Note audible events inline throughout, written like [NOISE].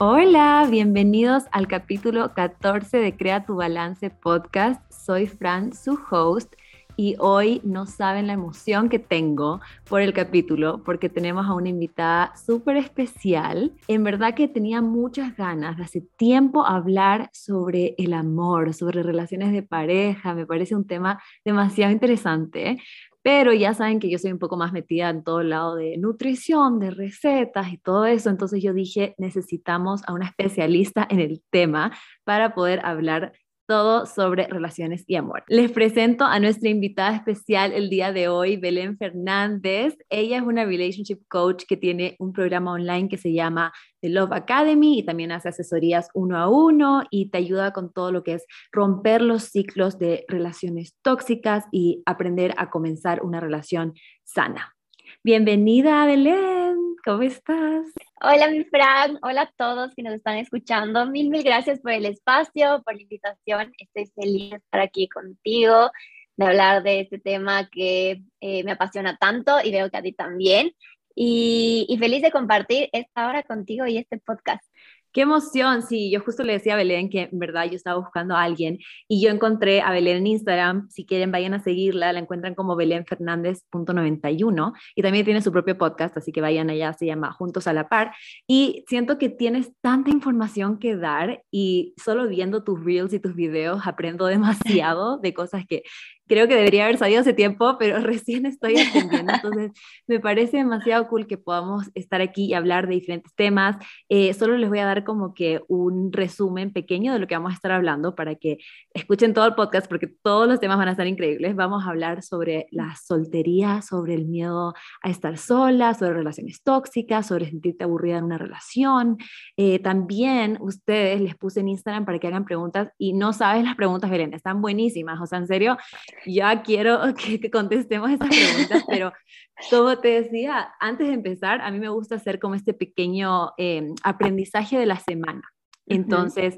Hola, bienvenidos al capítulo 14 de Crea tu Balance podcast. Soy Fran, su host, y hoy no saben la emoción que tengo por el capítulo porque tenemos a una invitada súper especial. En verdad que tenía muchas ganas de hace tiempo hablar sobre el amor, sobre relaciones de pareja. Me parece un tema demasiado interesante pero ya saben que yo soy un poco más metida en todo el lado de nutrición, de recetas y todo eso, entonces yo dije, necesitamos a una especialista en el tema para poder hablar todo sobre relaciones y amor. Les presento a nuestra invitada especial el día de hoy, Belén Fernández. Ella es una relationship coach que tiene un programa online que se llama The Love Academy y también hace asesorías uno a uno y te ayuda con todo lo que es romper los ciclos de relaciones tóxicas y aprender a comenzar una relación sana. Bienvenida, Belén. ¿Cómo estás? Hola, mi Fran. Hola a todos que nos están escuchando. Mil, mil gracias por el espacio, por la invitación. Estoy feliz de estar aquí contigo, de hablar de este tema que eh, me apasiona tanto y veo que a ti también. Y, y feliz de compartir esta hora contigo y este podcast. Qué emoción, sí, yo justo le decía a Belén que en verdad yo estaba buscando a alguien y yo encontré a Belén en Instagram, si quieren vayan a seguirla, la encuentran como belénfernández.91 y también tiene su propio podcast, así que vayan allá, se llama Juntos a la Par. Y siento que tienes tanta información que dar y solo viendo tus reels y tus videos aprendo [LAUGHS] demasiado de cosas que creo que debería haber salido hace tiempo, pero [LAUGHS] recién estoy aprendiendo. Entonces, me parece demasiado cool que podamos estar aquí y hablar de diferentes temas. Eh, solo les voy a dar como que un resumen pequeño de lo que vamos a estar hablando para que escuchen todo el podcast, porque todos los temas van a estar increíbles. Vamos a hablar sobre la soltería, sobre el miedo a estar sola, sobre relaciones tóxicas, sobre sentirte aburrida en una relación. Eh, también ustedes les puse en Instagram para que hagan preguntas y no sabes las preguntas, Belén, están buenísimas. O sea, en serio, ya quiero [LAUGHS] que, contestemos esas preguntas, [LAUGHS] pero como te decía, antes de empezar, a mí me gusta hacer como este pequeño em, aprendizaje de la semana. Entonces,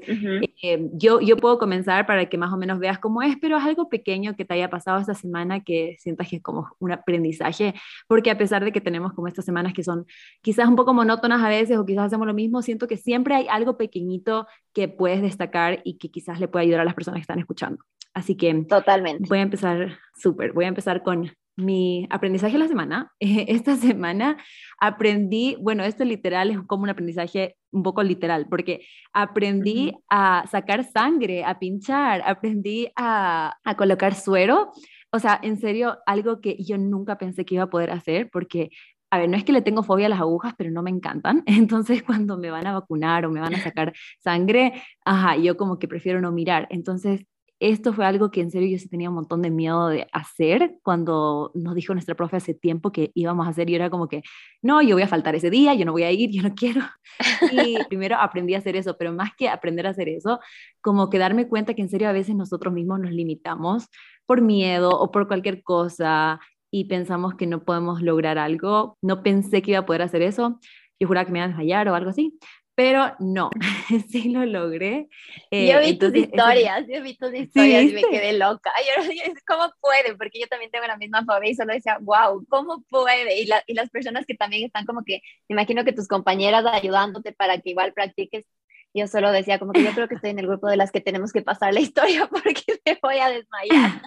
em, yo, yo puedo comenzar para que más o menos veas cómo es, pero es algo pequeño que te haya pasado esta semana que sientas que es como un aprendizaje, porque a pesar de que tenemos como estas semanas que son quizás un poco monótonas a veces o quizás hacemos lo mismo, siento que siempre hay algo pequeñito que puedes destacar y que quizás le pueda ayudar a las personas que están escuchando. Así que totalmente. Voy a empezar súper, voy a empezar con mi aprendizaje de la semana. [LAUGHS] Esta semana aprendí, bueno, esto literal es como un aprendizaje un poco literal, porque aprendí a sacar sangre, a pinchar, aprendí a, a colocar suero. O sea, en serio, algo que yo nunca pensé que iba a poder hacer, porque a ver, no es que le tengo fobia a las agujas, pero no me encantan. [LAUGHS] Entonces, cuando me van a vacunar o me van a sacar sangre, ajá, yo como que prefiero no mirar. Entonces, esto fue algo que en serio yo sí tenía un montón de miedo de hacer cuando nos dijo nuestra profe hace tiempo que íbamos a hacer y era como que, no, yo voy a faltar ese día, yo no voy a ir, [LAUGHS] yo no quiero. Y primero aprendí a hacer eso, pero más que aprender a hacer eso, como que darme cuenta que en serio a veces nosotros mismos nos limitamos por miedo o por cualquier cosa y pensamos que no podemos lograr algo. No pensé que iba a poder hacer eso. Yo juraba que me iba a desmayar o algo así, pero no, [LAUGHS] sí lo logré. Eh, yo vi tus historias, yo vi tus [LAUGHS] historias y me quedé loca. [LAUGHS] Yo, ¿Cómo puede? Porque yo también tengo la misma fobia y solo decía, wow, ¿cómo puede? Y, y las personas que también están como que, me imagino que tus compañeras ayudándote para que igual practiques. Yo solo decía, como que yo creo que estoy en el grupo de las que tenemos que pasar la historia porque me voy a desmayar.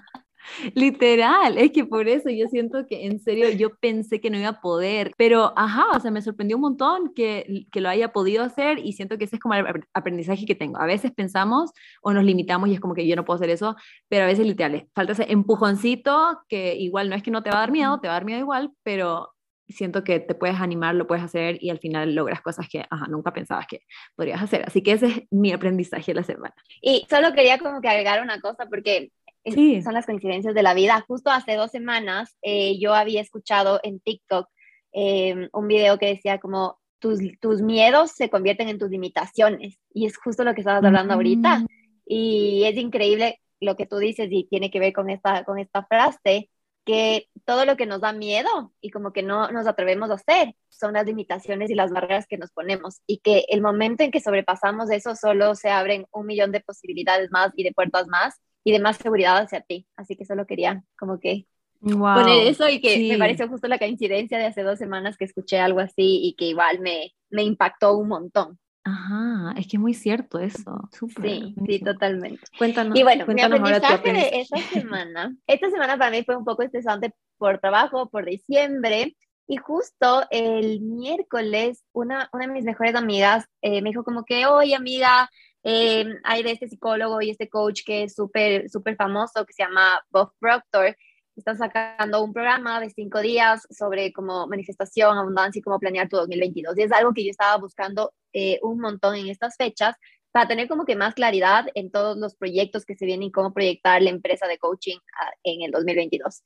Literal, es que por eso yo siento que en serio yo pensé que no iba a poder, pero ajá, o sea, me sorprendió un montón que, que lo haya podido hacer y siento que ese es como el aprendizaje que tengo. A veces pensamos o nos limitamos y es como que yo no puedo hacer eso, pero a veces literal, falta ese empujoncito que igual no es que no te va a dar miedo, te va a dar miedo igual, pero siento que te puedes animar, lo puedes hacer y al final logras cosas que ajá, nunca pensabas que podrías hacer. Así que ese es mi aprendizaje de la semana. Y solo quería como que agregar una cosa porque sí. son las coincidencias de la vida. Justo hace dos semanas eh, yo había escuchado en TikTok em, un video que decía como tus, tus miedos se convierten en tus limitaciones y es justo lo que estabas hablando ahorita. Y es increíble lo que tú dices y tiene que ver con esta, con esta frase que todo lo que nos da miedo y como que no nos atrevemos a hacer son las limitaciones y las barreras que nos ponemos. Y que el momento en que sobrepasamos eso solo se abren un millón de posibilidades más y de puertas más y de más seguridad hacia ti. Así que solo quería como que poner eso y que me pareció justo la coincidencia de hace dos semanas que escuché algo así y que igual me, me impactó un montón. Ajá, es que es muy cierto eso. sí, sí, totalmente. Cuéntanos. Y bueno, mi aprendizaje de esta semana, [LAUGHS] esta semana para mí fue un poco estresante por trabajo, por diciembre, y justo el miércoles, una, una de mis mejores amigas eh, me dijo como que, oye amiga, eh, hay de este psicólogo y este coach que es súper, súper famoso, que se llama Bob Proctor, están sacando un programa de cinco días sobre como manifestación, abundancia y cómo planear tu 2022. Y es algo que yo estaba buscando eh, un montón en estas fechas para tener como que más claridad en todos los proyectos que se vienen y cómo proyectar la empresa de coaching ah, en el 2022.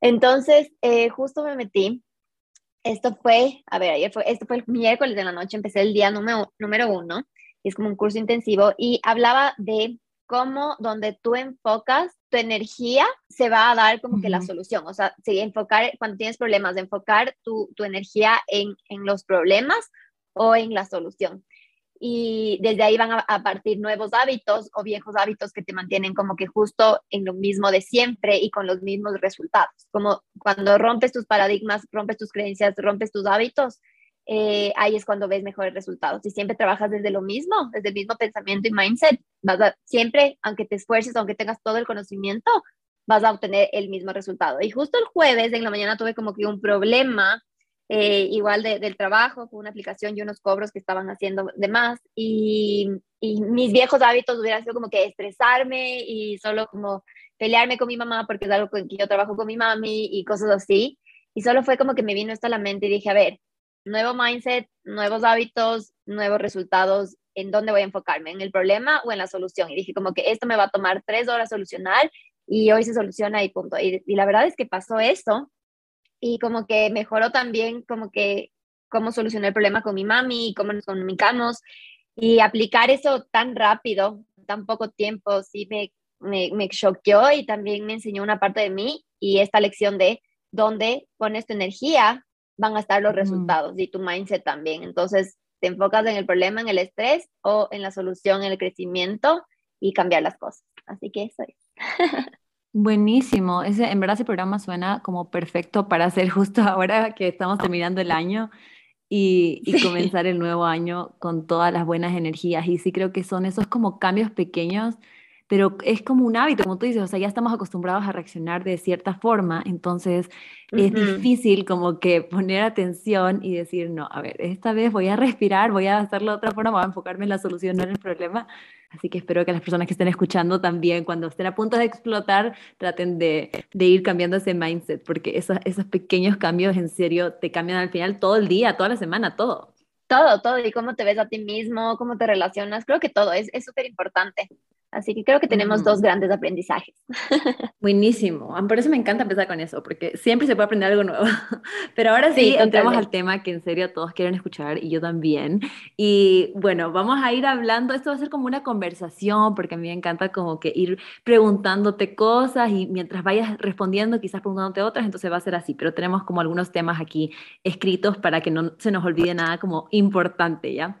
Entonces, eh, justo me metí. Esto fue, a ver, ayer fue, esto fue el miércoles de la noche, empecé el día número, número uno, es como un curso intensivo, y hablaba de cómo donde tú enfocas tu energía se va a dar como que la solución. O sea, si enfocar, cuando tienes problemas, de enfocar tu, tu energía en, en, los problemas o en la solución. Y desde ahí van a, a, partir nuevos hábitos o viejos hábitos que te mantienen como que justo en lo mismo de siempre y con los mismos resultados. Como cuando rompes tus paradigmas, rompes tus creencias, rompes tus hábitos, eh, ahí es cuando ves mejores resultados. Si siempre trabajas desde lo mismo, desde el mismo pensamiento y mindset, vas a, siempre, aunque te esfuerces, aunque tengas todo el conocimiento, vas a obtener el mismo resultado. Y justo el jueves en la mañana tuve como que un problema, eh, igual del trabajo, con una aplicación y unos cobros que estaban haciendo de más. Y, y mis viejos hábitos hubieran sido como que estresarme y solo como pelearme con mi mamá porque es algo con que yo trabajo con mi mami y cosas así. Y solo fue como que me vino esto a la mente y dije, a ver, nuevo mindset, nuevos hábitos, nuevos resultados, ¿en dónde voy a enfocarme? ¿En el problema o en la solución? Y dije como que esto me va a tomar tres horas solucionar y hoy se soluciona y punto. Y, la verdad es que pasó eso y como que mejoró también como que cómo solucioné el problema con mi mami, cómo nos comunicamos y aplicar eso tan rápido, tan poco tiempo, sí me, me, me choqueó y también me enseñó una parte de mí y esta lección de dónde pones tu energía van a estar los resultados y tu mindset también. Entonces, te enfocas en el problema, en el estrés o en la solución, en el crecimiento y cambiar las cosas. Así que eso es. [LAUGHS] Buenísimo. Ese, en verdad ese programa suena como perfecto para hacer [LAUGHS] justo ahora que estamos terminando el año y, y comenzar el nuevo año con todas las buenas energías. Y sí creo que son esos como cambios pequeños pero es como un hábito, como tú dices, o sea, ya estamos acostumbrados a reaccionar de cierta forma, entonces es difícil como que poner atención y decir, no, a ver, esta vez voy a respirar, voy a hacerlo de otra forma, voy a enfocarme en la solución, no en el problema. Así que espero que las personas que estén escuchando también, cuando estén a punto de explotar, traten de, de ir cambiando ese mindset, porque esos, esos pequeños cambios en serio te cambian al final todo el día, toda la semana, todo. Todo, todo, y cómo te ves a ti mismo, cómo te relacionas, creo que todo es súper importante. Así que creo que tenemos dos grandes aprendizajes. [LAUGHS] Buenísimo. Por eso me encanta empezar con eso, porque siempre se puede aprender algo nuevo. [LAUGHS] Pero ahora sí, entremos al tema que en serio todos quieren escuchar y yo también. Y bueno, vamos a ir hablando, esto va a ser como una conversación, porque a mí me encanta como que ir preguntándote cosas y mientras vayas respondiendo, quizás preguntándote otras, entonces va a ser así. Pero tenemos como algunos temas aquí escritos para que no se nos olvide nada como importante, ¿ya?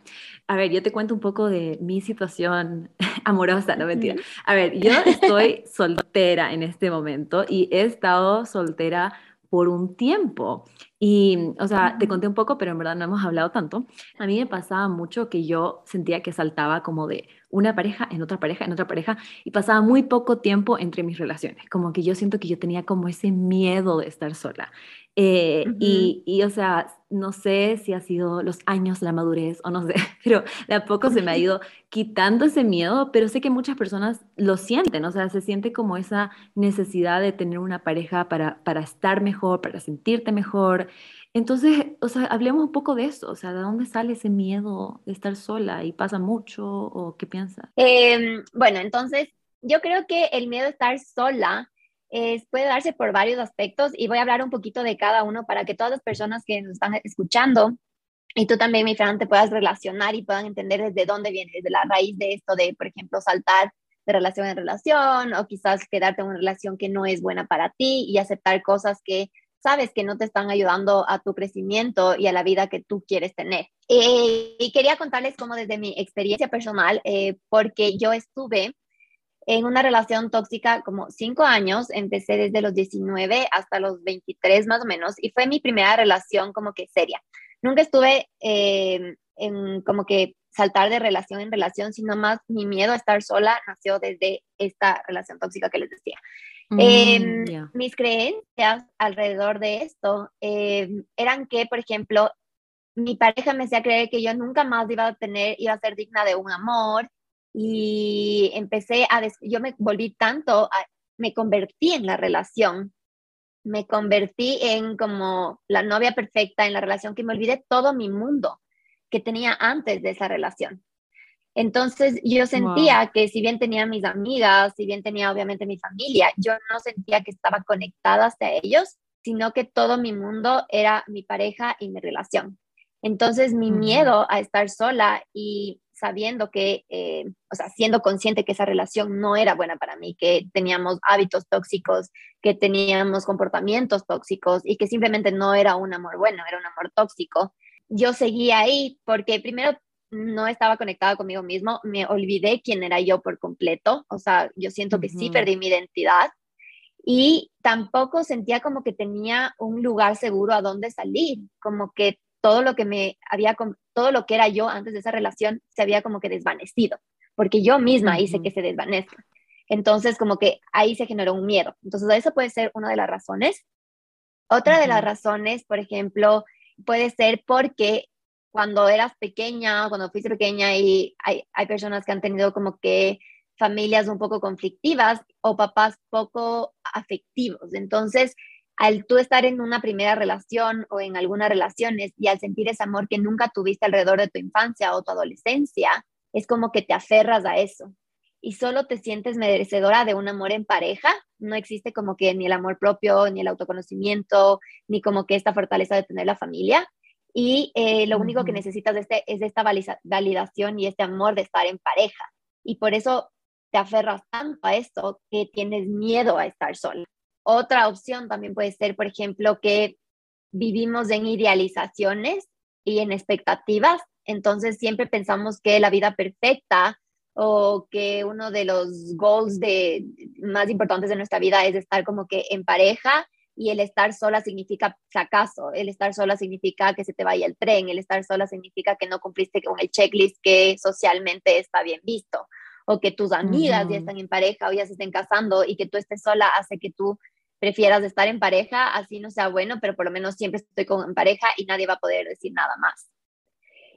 A ver, yo te cuento un poco de mi situación [LAUGHS] amorosa, no mentira. A ver, yo estoy soltera en este momento y he estado soltera por un tiempo. Y, o sea, te conté un poco, pero en verdad no hemos hablado tanto. A mí me pasaba mucho que yo sentía que saltaba como de una pareja en otra pareja, en otra pareja, y pasaba muy poco tiempo entre mis relaciones. Como que yo siento que yo tenía como ese miedo de estar sola. Eh, y, y, o sea, no sé si ha sido los años, la madurez o no sé, [LAUGHS] pero de a poco se me ha [LAUGHS] ido quitando ese miedo, pero sé que muchas personas lo sienten, o sea, se siente como esa necesidad de tener una pareja para, para estar mejor, para sentirte mejor. Entonces, o sea, hablemos un poco de eso, o sea, ¿de dónde sale ese miedo de estar sola y pasa mucho o qué piensas? Eh, bueno, entonces, yo creo que el miedo de estar sola puede darse por varios aspectos y voy a hablar un poquito de cada uno para que todas las personas que nos están escuchando y tú también, mi Fran, te puedas relacionar y puedan entender desde dónde viene, desde la raíz de esto de, por ejemplo, saltar de relación en relación o quizás quedarte en una relación que no es buena para ti y aceptar cosas que sabes que no te están ayudando a tu crecimiento y a la vida que tú quieres tener. Eh, y quería contarles como desde mi experiencia personal, eh, porque yo estuve en una relación tóxica como cinco años, empecé desde los 19 hasta los 23 más o menos, y fue mi primera relación como que seria. Nunca estuve eh, en como que saltar de relación en relación, sino más mi miedo a estar sola nació desde esta relación tóxica que les decía. Mm, em, mis creencias alrededor de esto em, eran que, por ejemplo, mi pareja me hacía creer que yo nunca más iba a tener, iba a ser digna de un amor y empecé a, yo me volví tanto, me convertí en la relación, me convertí en como la novia perfecta en la relación que me olvidé todo mi mundo que tenía antes de esa relación. Entonces yo sentía que si bien tenía mis amigas, si bien tenía obviamente mi familia, yo no sentía que estaba conectada hacia ellos, sino que todo mi mundo era mi pareja y mi relación. Entonces mi miedo a estar sola y sabiendo que, eh, o sea, siendo consciente que esa relación no era buena para mí, que teníamos hábitos tóxicos, que teníamos comportamientos tóxicos y que simplemente no era un amor bueno, era un amor tóxico, yo seguía ahí porque primero no estaba conectada conmigo mismo, me olvidé quién era yo por completo, o sea, yo siento que sí perdí mi identidad y tampoco sentía como que tenía un lugar seguro a dónde salir, como que todo lo que me había, todo lo que era yo antes de esa relación se había como que desvanecido, porque yo misma hice que se desvanezca. Entonces, como que ahí se generó un miedo. Entonces, eso puede ser una de las razones. Otra de las razones, por ejemplo, puede ser porque cuando eras pequeña, cuando fuiste pequeña y hay, hay personas que han tenido como que familias un poco conflictivas o papás poco afectivos. Entonces, al tú estar en una primera relación o en algunas relaciones y al sentir ese amor que nunca tuviste alrededor de tu infancia o tu adolescencia, es como que te aferras a eso y solo te sientes merecedora de un amor en pareja. No existe como que ni el amor propio, ni el autoconocimiento, ni como que esta fortaleza de tener la familia. Y eh, lo único que necesitas de este, es de esta validación y este amor de estar en pareja. Y por eso te aferras tanto a esto que tienes miedo a estar sola. Otra opción también puede ser, por ejemplo, que vivimos en idealizaciones y en expectativas. Entonces siempre pensamos que la vida perfecta o que uno de los goals de, más importantes de nuestra vida es estar como que en pareja y el estar sola significa fracaso, el estar sola significa que se te vaya el tren, el estar sola significa que no cumpliste con el checklist que socialmente está bien visto, o que tus amigas ya están en pareja o ya se estén casando y que tú estés sola hace que tú prefieras estar en pareja, así no sea bueno, pero por lo menos siempre estoy con pareja y nadie va a poder decir nada más.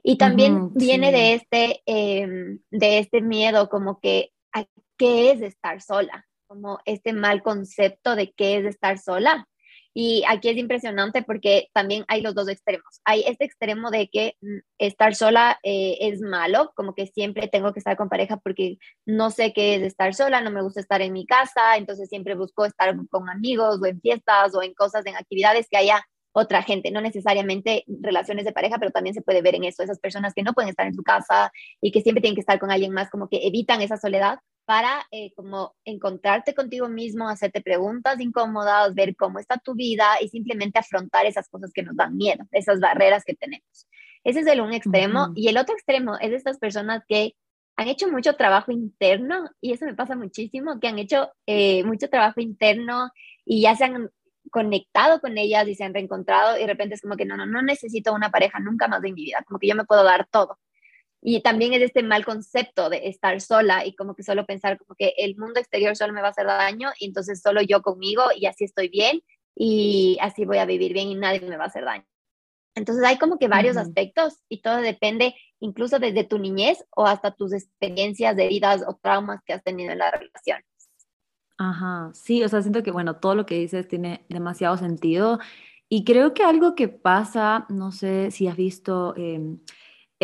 Y también viene de, este, em, de este miedo como que a qué es estar sola, como este mal concepto de qué es estar sola. Y aquí es impresionante porque también hay los dos extremos. Hay este extremo de que mm, estar sola eh, es malo, como que siempre tengo que estar con pareja porque no sé qué es estar sola, no me gusta estar en mi casa, entonces siempre busco estar con amigos o en fiestas o en cosas, en actividades que haya otra gente, no necesariamente relaciones de pareja, pero también se puede ver en eso, esas personas que no pueden estar en su casa y que siempre tienen que estar con alguien más, como que evitan esa soledad para eh, como encontrarte contigo mismo, hacerte preguntas incómodas, ver cómo está tu vida y simplemente afrontar esas cosas que nos dan miedo, esas barreras que tenemos. Ese es el un extremo. Y el otro extremo es de estas personas que han hecho mucho trabajo interno, y eso me pasa muchísimo, que han hecho eh, mucho trabajo interno y ya se han conectado con ellas y se han reencontrado y de repente es como que no, no, no necesito una pareja nunca más en mi vida, como que yo me puedo dar todo. Y también es este mal concepto de estar sola y como que solo pensar como que el mundo exterior solo me va a hacer daño y entonces solo yo conmigo y así estoy bien y así voy a vivir bien y nadie me va a hacer daño. Entonces hay como que varios aspectos y todo depende incluso desde tu niñez o hasta tus experiencias de vidas o traumas que has tenido en la relación. Ajá, sí, o sea, siento que, bueno, todo lo que dices tiene demasiado sentido y creo que algo que pasa, no sé si has visto em,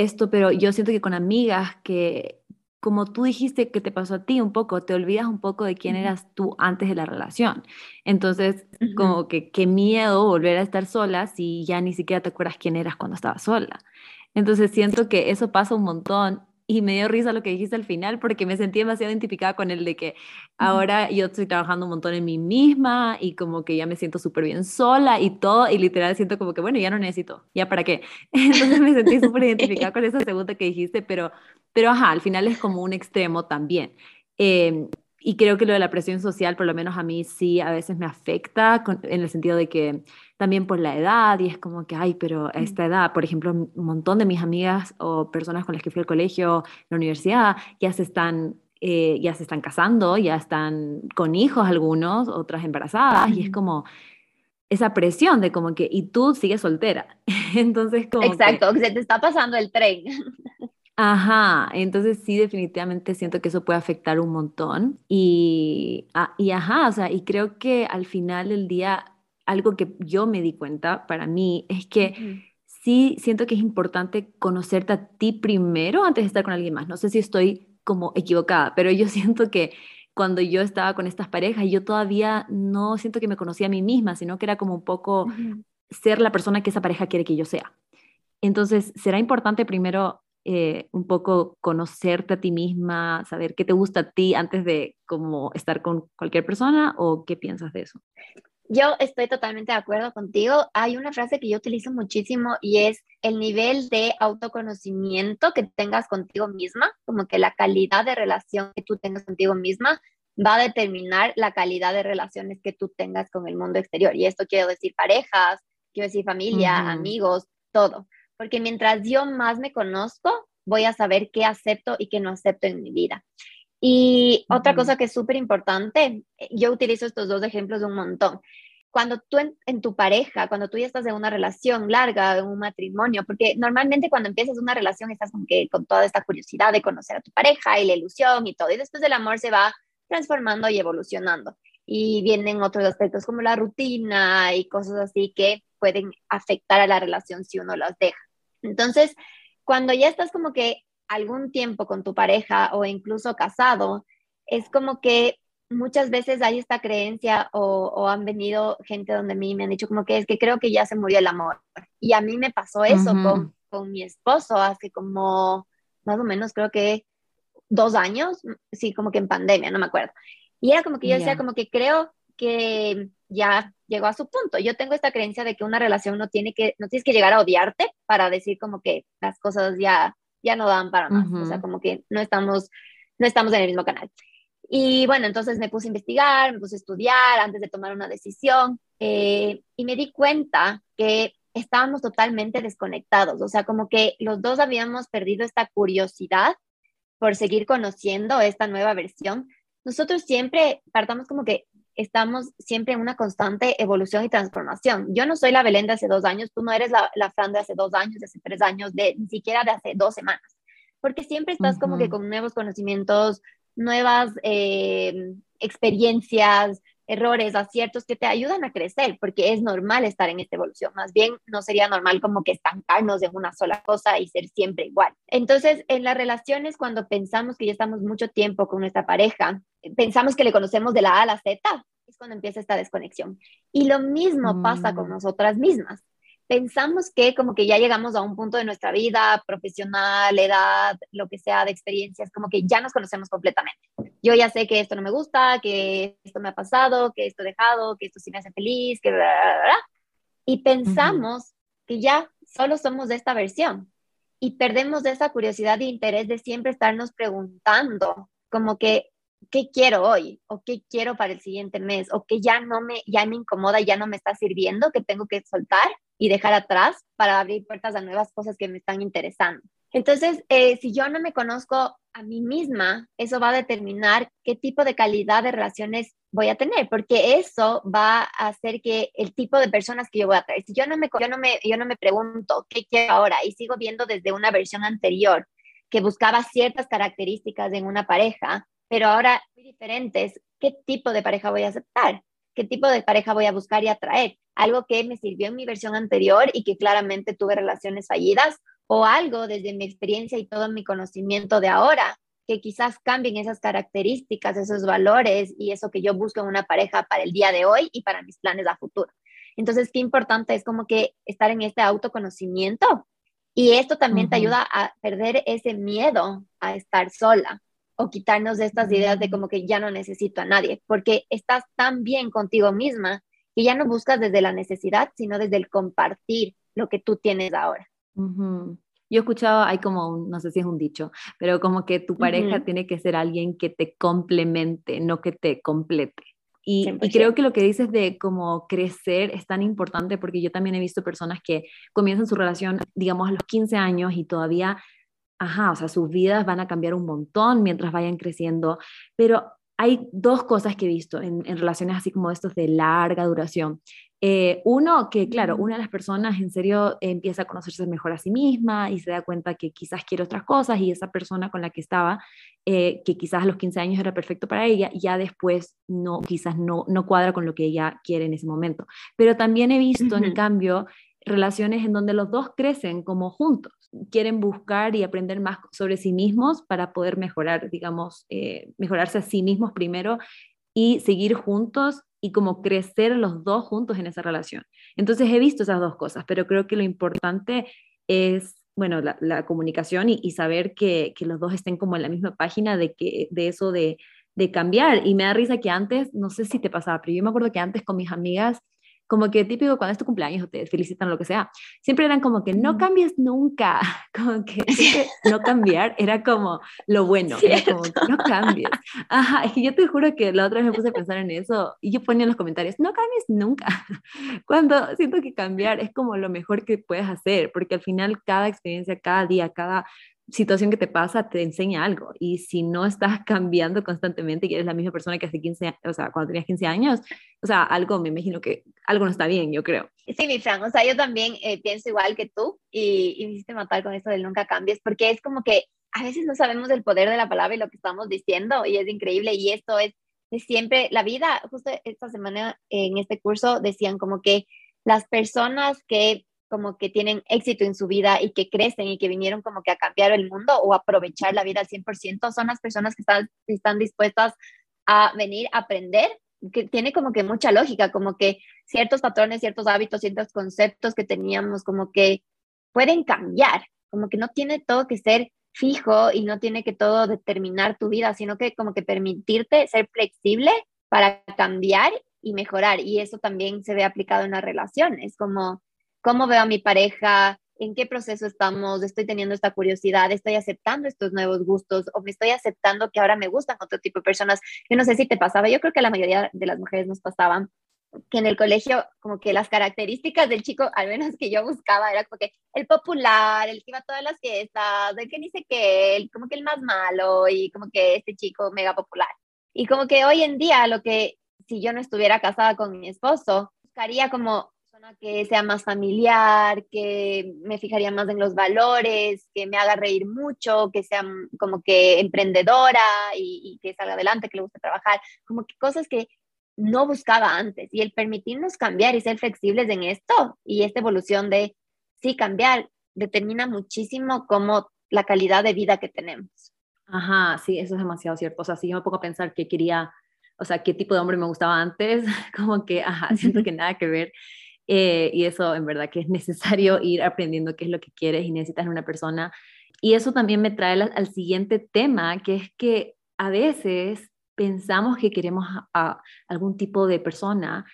esto, pero yo siento que con amigas que, como tú dijiste que te pasó a ti un poco, te olvidas un poco de quién eras tú antes de la relación. Entonces, como que qué miedo volver a estar sola si ya ni siquiera te acuerdas quién eras cuando estabas sola. Entonces, siento que eso pasa un montón y me dio risa lo que dijiste al final porque me sentí demasiado identificada con el de que ahora yo estoy trabajando un montón en mí misma y como que ya me siento súper bien sola y todo y literal siento como que bueno, ya no necesito, ya para qué. [LAUGHS] Entonces me sentí súper [LAUGHS] identificada con esa segunda que dijiste, pero, pero ajá, al final es como un extremo también. Em, y creo que lo de la presión social, por lo menos a mí sí, a veces me afecta en el sentido de que también por la edad, y es como que, ay, pero a esta edad, por ejemplo, un montón de mis amigas o personas con las que fui al colegio, la universidad, ya se están, eh, ya se están casando, ya están con hijos algunos, otras embarazadas, y es como esa presión de como que, y tú sigues soltera. [LAUGHS] Entonces, como... Exacto, que se te está pasando el tren. [LAUGHS] Ajá, entonces sí, definitivamente siento que eso puede afectar un montón. Y, ah, y ajá, o sea, y creo que al final del día, algo que yo me di cuenta para mí es que sí siento que es importante conocerte a ti primero antes de estar con alguien más. No sé si estoy como equivocada, pero yo [LAUGHS] siento que cuando yo estaba con estas parejas, yo todavía no siento que me conocía a mí misma, sino que era como un poco ser la persona que esa pareja quiere que yo sea. Entonces, será importante primero eh, un poco conocerte a ti misma, saber qué te gusta a ti antes de como estar con cualquier persona o qué piensas de eso? Yo estoy totalmente de acuerdo contigo. Hay una frase que yo utilizo muchísimo y es el nivel de autoconocimiento que tengas contigo misma, como que la calidad de relación que tú tengas contigo misma va a determinar la calidad de relaciones que tú tengas con el mundo exterior. Y esto quiero decir parejas, quiero decir familia, amigos, todo porque mientras yo más me conozco, voy a saber qué acepto y qué no acepto en mi vida. Y otra cosa que es súper importante, yo utilizo estos dos ejemplos un montón. Cuando tú en, tu pareja, cuando tú ya estás en una relación larga, en un matrimonio, porque normalmente cuando empiezas una relación estás con, que, con toda esta curiosidad de conocer a tu pareja y la ilusión y todo, y después el amor se va transformando y evolucionando. Y vienen otros aspectos como la rutina y cosas así que pueden afectar a la relación si uno las deja. Entonces, cuando ya estás como que algún tiempo con tu pareja o incluso casado, es como que muchas veces hay esta creencia o, han venido gente donde a mí me han dicho como que es que creo que ya se murió el amor. Y a mí me pasó eso con, con, mi esposo hace como más o menos creo que dos años, sí, como que en pandemia, no me acuerdo. Y era como que yo decía como que creo que ya llegó a su punto. Yo tengo esta creencia de que una relación no tiene que, no tienes que llegar a odiarte para decir como que las cosas ya, ya no dan para más. O sea, como que no estamos, no estamos en el mismo canal. Y bueno, entonces me puse a investigar, me puse a estudiar antes de tomar una decisión eh, y me di cuenta que estábamos totalmente desconectados. O sea, como que los dos habíamos perdido esta curiosidad por seguir conociendo esta nueva versión. Nosotros siempre partamos como que estamos siempre en una constante evolución y transformación. Yo no soy la Belén de hace dos años, tú no eres la, la Fran de hace dos años, de hace tres años, de ni siquiera de hace dos semanas, porque siempre estás como que con nuevos conocimientos, nuevas eh, experiencias, errores, aciertos que te ayudan a crecer, porque es normal estar en esta evolución. Más bien, no sería normal como que estancarnos en una sola cosa y ser siempre igual. Entonces, en las relaciones, cuando pensamos que ya estamos mucho tiempo con nuestra pareja, pensamos que le conocemos de la A a la Z, es cuando empieza esta desconexión. Y lo mismo pasa con mm. nosotras mismas pensamos que como que ya llegamos a un punto de nuestra vida profesional, edad, lo que sea de experiencias, como que ya nos conocemos completamente. Yo ya sé que esto no me gusta, que esto me ha pasado, que esto he dejado, que esto sí me hace feliz, que bla, bla, bla, Y pensamos que ya solo somos de esta versión y perdemos esa curiosidad e interés de siempre estarnos preguntando como que qué quiero hoy o qué quiero para el siguiente mes o que ya no me ya me incomoda, ya no me está sirviendo, que tengo que soltar y dejar atrás para abrir puertas a nuevas cosas que me están interesando. Entonces, eh, si yo no me conozco a mí misma, eso va a determinar qué tipo de calidad de relaciones voy a tener, porque eso va a hacer que el tipo de personas que yo voy a traer, si yo no me, yo no me, yo no me pregunto qué quiero ahora y sigo viendo desde una versión anterior que buscaba ciertas características en una pareja, pero ahora muy diferentes, ¿qué tipo de pareja voy a aceptar? ¿Qué tipo de pareja voy a buscar y atraer? algo que me sirvió en mi versión anterior y que claramente tuve relaciones fallidas, o algo desde mi experiencia y todo mi conocimiento de ahora, que quizás cambien esas características, esos valores y eso que yo busco en una pareja para el día de hoy y para mis planes a futuro. Entonces, qué importante es como que estar en este autoconocimiento y esto también te ayuda a perder ese miedo a estar sola o quitarnos de estas ideas de como que ya no necesito a nadie, porque estás tan bien contigo misma que ya no buscas desde la necesidad, sino desde el compartir lo que tú tienes ahora. Yo he escuchado, hay como, no sé si es un dicho, pero como que tu pareja tiene que ser alguien que te complemente, no que te complete. Y, y, creo que lo que dices de como crecer es tan importante porque yo también he visto personas que comienzan su relación, digamos, a los 15 años y todavía, ajá, o sea, sus vidas van a cambiar un montón mientras vayan creciendo, pero hay dos cosas que he visto en, en relaciones así como estos de larga duración. Eh, uno, que claro, una de las personas en serio empieza a conocerse mejor a sí misma y se da cuenta que quizás quiere otras cosas y esa persona con la que estaba, eh, que quizás a los 15 años era perfecto para ella, ya después no, quizás no, no cuadra con lo que ella quiere en ese momento. Pero también he visto, en cambio, relaciones en donde los dos crecen como juntos, quieren buscar y aprender más sobre sí mismos para poder mejorar, digamos, eh, mejorarse a sí mismos primero y seguir juntos y como crecer los dos juntos en esa relación. Entonces he visto esas dos cosas, pero creo que lo importante es, bueno, la, comunicación y, saber que, que, los dos estén como en la misma página de, que, de eso de, de cambiar. Y me da risa que antes, no sé si te pasaba, pero yo me acuerdo que antes con mis amigas como que típico cuando es tu cumpleaños o te felicitan lo que sea, siempre eran como que no cambies nunca, [LAUGHS] como que no cambiar era como lo bueno, era como no cambies. Ajá, es que yo te juro que la otra vez me puse a pensar en eso y yo ponía en los comentarios, no cambies nunca, [LAUGHS] cuando siento que cambiar es como lo mejor que puedes hacer, porque al final cada experiencia, cada día, cada situación que te pasa te enseña algo. Y si no estás [LAUGHS] cambiando constantemente y eres la misma persona que hace 15, o sea, cuando tenías 15 años, o sea, algo, me imagino que algo no está bien, yo creo. Sí, mi Fran, o sea, yo también eh, pienso igual que tú y, y me hiciste matar con esto del nunca cambies, porque es como que a veces no sabemos el poder de la palabra y lo que estamos diciendo y es increíble y esto es de siempre, la vida, justo esta semana en este curso decían como que las personas que como que tienen éxito en su vida y que crecen y que vinieron como que a cambiar el mundo o aprovechar la vida al 100%, son las personas que están, están dispuestas a venir a aprender, que tiene como que mucha lógica, como que ciertos patrones, ciertos hábitos, ciertos conceptos que teníamos como que pueden cambiar, como que no tiene todo que ser fijo y no tiene que todo determinar tu vida, sino que como que permitirte ser flexible para cambiar y mejorar. Y eso también se ve aplicado en las relaciones, como cómo veo a mi pareja, en qué proceso estamos, estoy teniendo esta curiosidad, estoy aceptando estos nuevos gustos o me estoy aceptando que ahora me gustan otro tipo de personas. Yo no sé si te pasaba, yo creo que la mayoría de las mujeres nos pasaban que en el colegio como que las características del chico, al menos que yo buscaba, era como que el popular, el que iba a todas las fiestas, el que dice que él, como que el más malo y como que este chico mega popular. Y como que hoy en día lo que si yo no estuviera casada con mi esposo, buscaría como que sea más familiar, que me fijaría más en los valores, que me haga reír mucho, que sea como que emprendedora y, que salga adelante, que le guste trabajar, como que cosas que no buscaba antes. Y el permitirnos cambiar y ser flexibles en esto y esta evolución de sí cambiar determina muchísimo como la calidad de vida que tenemos. Ajá, sí, eso es demasiado cierto. O sea, si yo me pongo a pensar que quería, o sea, qué tipo de hombre me gustaba antes, [LAUGHS] como que, ajá, siento que nada que ver. Eh, y eso en verdad que es necesario [LAUGHS] ir aprendiendo qué es lo que quieres y necesitas en una persona. Y eso también me trae al siguiente tema, que es que a veces pensamos que queremos a, algún tipo de persona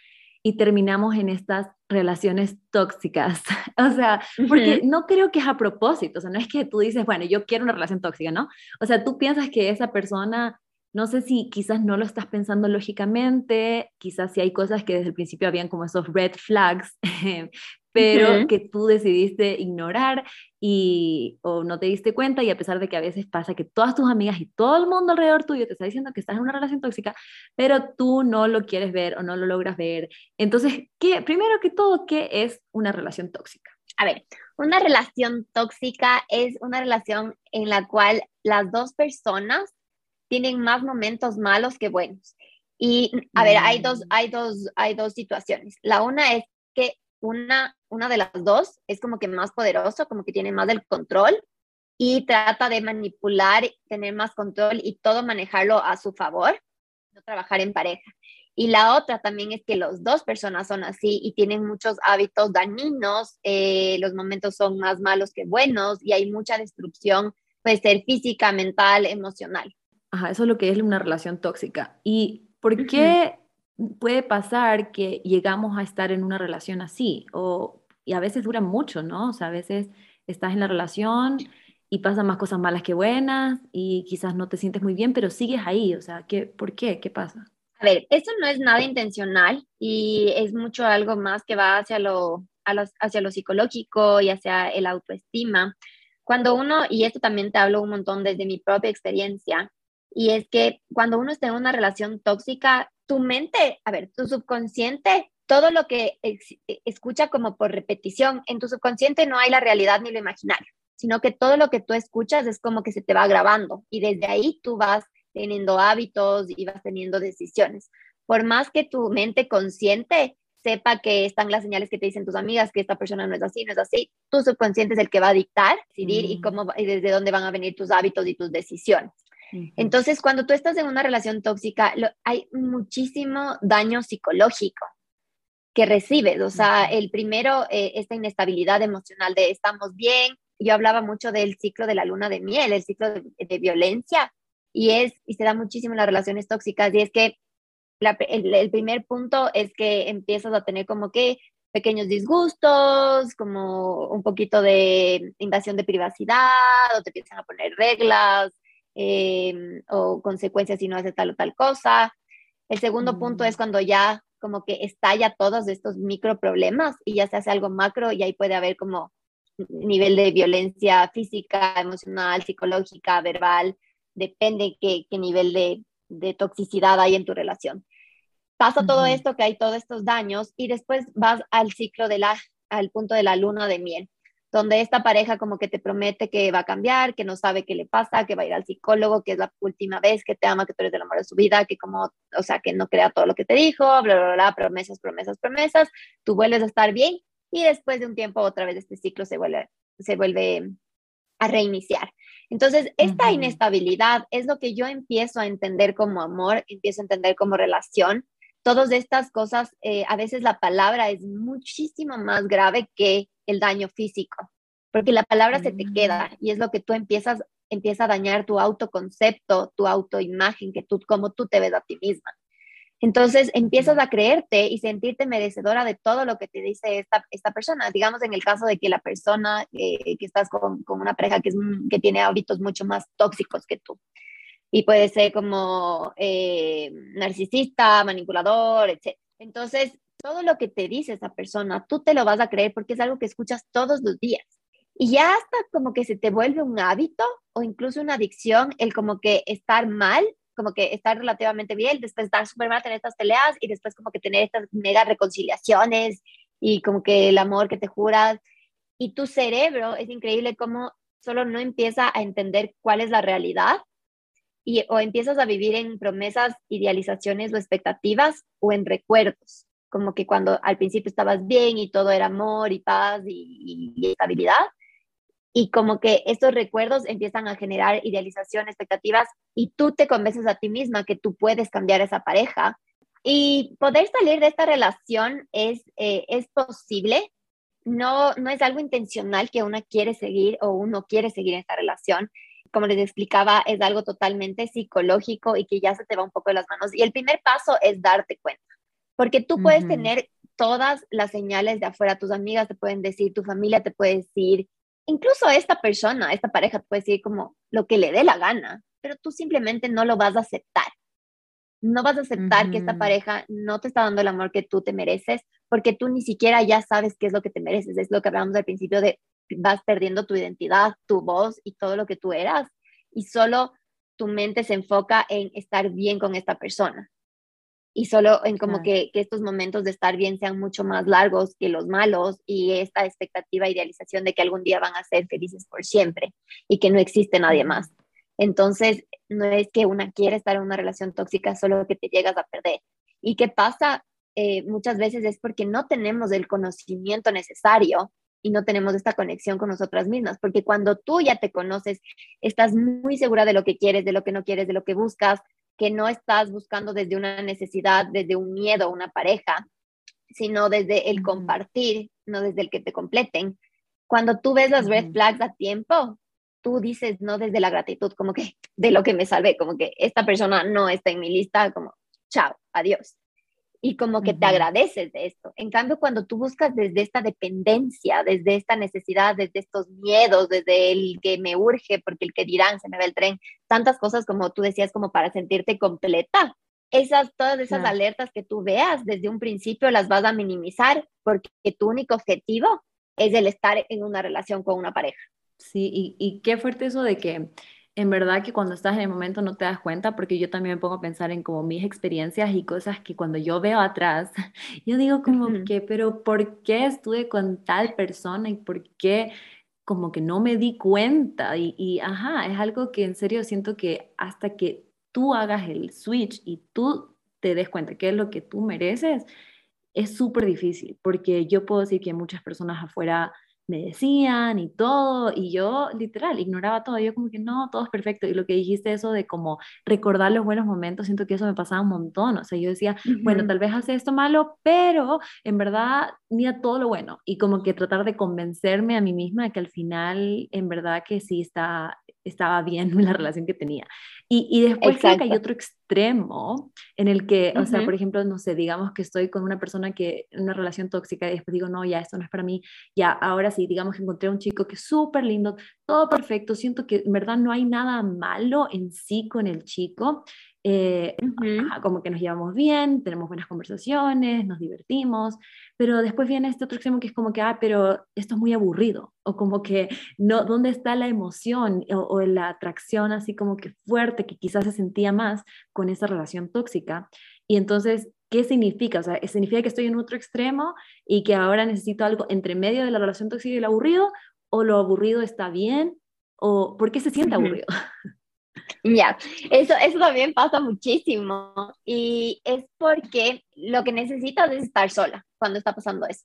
y terminamos en estas relaciones tóxicas. [LAUGHS] o sea, porque no creo que es a propósito, o sea, no es que tú dices, bueno, yo quiero una relación tóxica, ¿no? O sea, tú piensas que esa persona no sé si quizás no lo estás pensando lógicamente, quizás si hay cosas que desde el principio habían como esos red flags, [LAUGHS] pero que tú decidiste ignorar y o no te diste cuenta y a pesar de que a veces pasa que todas tus amigas y todo el mundo alrededor tuyo te está diciendo que estás en una relación tóxica, pero tú no lo quieres ver o no lo logras ver. Entonces, ¿qué, primero que todo, ¿qué es una relación tóxica? A ver, una relación tóxica es una relación en la cual las dos personas tienen más momentos malos que buenos. Y a ver, hay dos, mm. hay dos, hay dos situaciones. La una es que una, una de las dos es como que más poderoso, como que tiene más del control y trata de manipular, tener más control y todo manejarlo a su favor, no trabajar en pareja. Y la otra también es que los dos personas son así y tienen muchos hábitos dañinos, eh, los momentos son más malos que buenos y hay mucha destrucción, puede ser física, mental, emocional. Ajá, eso es lo que es una relación tóxica. ¿Y por qué puede pasar que llegamos a estar en una relación así? O, y a veces dura mucho, ¿no? O sea, a veces estás en la relación y pasan más cosas malas que buenas y quizás no te sientes muy bien, pero sigues ahí, o sea, ¿qué, ¿por qué? ¿Qué pasa? A ver, eso no es nada intencional y es mucho algo más que va hacia lo, hacia lo psicológico y hacia el autoestima. Cuando uno, y esto también te hablo un montón desde mi propia experiencia, y es que cuando uno está en una relación tóxica, tu mente, a ver, tu subconsciente, todo lo que escucha como por repetición, en tu subconsciente no hay la realidad ni lo imaginario, sino que todo lo que tú escuchas es como que se te va grabando y desde ahí tú vas teniendo hábitos y vas teniendo decisiones. Por más que tu mente consciente sepa que están las señales que te dicen tus amigas, que esta persona no es así, no es así, tu subconsciente es el que va a dictar, decidir y, mm. cómo, y desde dónde van a venir tus hábitos y tus decisiones. Entonces, cuando tú estás en una relación tóxica, hay muchísimo daño psicológico que recibes. O sea, el primero, eh, esta inestabilidad emocional de estamos bien. Yo hablaba mucho del ciclo de la luna de miel, el ciclo de, violencia, y es, y se da muchísimo en las relaciones tóxicas, y es que el, primer punto es que empiezas a tener como que pequeños disgustos, como un poquito de invasión de privacidad, o te empiezan a poner reglas, Em, o consecuencias si no hace tal o tal cosa. El segundo punto mm. es cuando ya como que estalla todos estos micro problemas y ya se hace algo macro y ahí puede haber como nivel de violencia física, emocional, psicológica, verbal, depende qué, qué nivel de, de, toxicidad hay en tu relación. Pasa todo esto, que hay todos estos daños y después vas al ciclo de la, al punto de la luna de miel donde esta pareja como que te promete que va a cambiar, que no sabe qué le pasa, que va a ir al psicólogo, que es la última vez que te ama, que tú eres el amor de su vida, que como, o sea, que no crea todo lo que te dijo, bla, bla, bla, promesas, promesas, promesas, tú vuelves a estar bien y después de un tiempo otra vez este ciclo se vuelve, se vuelve a reiniciar. Entonces, esta inestabilidad es lo que yo empiezo a entender como amor, empiezo a entender como relación. Todas estas cosas, eh, a veces la palabra es muchísimo más grave que el daño físico, porque la palabra se te queda mm. y es lo que tú empiezas, empieza a dañar tu autoconcepto, tu autoimagen, que tú, como tú te ves a ti misma. Entonces empiezas a creerte y sentirte merecedora de todo lo que te dice esta, esta persona. Digamos en el caso de que la persona eh, que estás con, con, una pareja que, es, que tiene hábitos mucho más tóxicos que tú. Y puede ser como eh, narcisista, manipulador, etc. Entonces todo lo que te dice esa persona, tú te lo vas a creer porque es algo que escuchas todos los días. Y ya hasta como que se te vuelve un hábito o incluso una adicción, el como que estar mal, como que estar relativamente bien, después estar súper mal, tener estas peleas y después como que tener estas mega reconciliaciones y como que el amor que te juras. Y tu cerebro es increíble como solo no empieza a entender cuál es la realidad y o empiezas a vivir en promesas, idealizaciones o expectativas o en recuerdos como que cuando al principio estabas bien y todo era amor y paz y, estabilidad, y como que estos recuerdos empiezan a generar idealización, expectativas, y tú te convences a ti misma que tú puedes cambiar esa pareja. Y poder salir de esta relación es, eh, es posible, no, no es algo intencional que uno quiere seguir o uno quiere seguir en esta relación. Como les explicaba, es algo totalmente psicológico y que ya se te va un poco de las manos. Y el primer paso es darte cuenta. Porque tú puedes tener todas las señales de afuera, tus amigas te pueden decir, tu familia te puede decir, incluso esta persona, esta pareja te puede decir como lo que le dé la gana, pero tú simplemente no lo vas a aceptar. No vas a aceptar que esta pareja no te está dando el amor que tú te mereces, porque tú ni siquiera ya sabes qué es lo que te mereces. Es lo que hablamos al principio de vas perdiendo tu identidad, tu voz y todo lo que tú eras, y solo tu mente se enfoca en estar bien con esta persona y solo en como que, que, estos momentos de estar bien sean mucho más largos que los malos y esta expectativa, idealización de que algún día van a ser felices por siempre y que no existe nadie más. Entonces, no es que una quiera estar en una relación tóxica, solo que te llegas a perder. ¿Y qué pasa? Eh, muchas veces es porque no tenemos el conocimiento necesario y no tenemos esta conexión con nosotras mismas, porque cuando tú ya te conoces, estás muy segura de lo que quieres, de lo que no quieres, de lo que buscas, que no estás buscando desde una necesidad, desde un miedo a una pareja, sino desde el compartir, no desde el que te completen. Cuando tú ves las red flags a tiempo, tú dices no desde la gratitud, como que de lo que me salvé, como que esta persona no está en mi lista, como chao, adiós. Y como que te agradeces de esto. En cambio, cuando tú buscas desde esta dependencia, desde esta necesidad, desde estos miedos, desde el que me urge, porque el que dirán, se me va el tren, tantas cosas como tú decías, como para sentirte completa, esas, todas esas alertas que tú veas desde un principio las vas a minimizar porque tu único objetivo es el estar en una relación con una pareja. Sí, y, y qué fuerte eso de que en verdad que cuando estás en el momento no te das cuenta, porque yo también me pongo a pensar en como mis experiencias y cosas que cuando yo veo atrás, [LAUGHS] yo digo como que, pero ¿por qué estuve con tal persona y por qué como que no me di cuenta? Y, y ajá, es algo que en serio siento que hasta que tú hagas el switch y tú te des cuenta que es lo que tú mereces, es súper difícil, porque yo puedo decir que muchas personas afuera me decían y todo, y yo literal ignoraba todo, yo como que no, todo es perfecto, y lo que dijiste eso de como recordar los buenos momentos, siento que eso me pasaba un montón, o sea, yo decía, bueno, tal vez hace esto malo, pero en verdad mira todo lo bueno, y como que tratar de convencerme a mí misma de que al final, en verdad que sí está, estaba bien [LAUGHS] la relación que tenía. Y, y después creo que hay otro extremo en el que, o sea, por ejemplo, no sé, digamos que estoy con una persona que, una relación tóxica y después digo, no, ya, esto no es para mí, ya, ahora sí, digamos que encontré a un chico que es súper lindo, todo perfecto, siento que en verdad no hay nada malo en sí con el chico, eh, como que nos llevamos bien, tenemos buenas conversaciones, nos divertimos, pero después viene este otro extremo que es como que, ah, pero esto es muy aburrido, o como que, no, ¿dónde está la emoción o, o la atracción así como que fuerte que quizás se sentía más con esa relación tóxica? Y entonces, ¿qué significa? O sea, ¿significa que estoy en otro extremo y que ahora necesito algo entre medio de la relación tóxica y el aburrido? ¿O lo aburrido está bien? ¿O por qué se siente aburrido? [LAUGHS] Ya, eso, eso también pasa muchísimo y es porque lo que necesitas es estar sola cuando está pasando eso,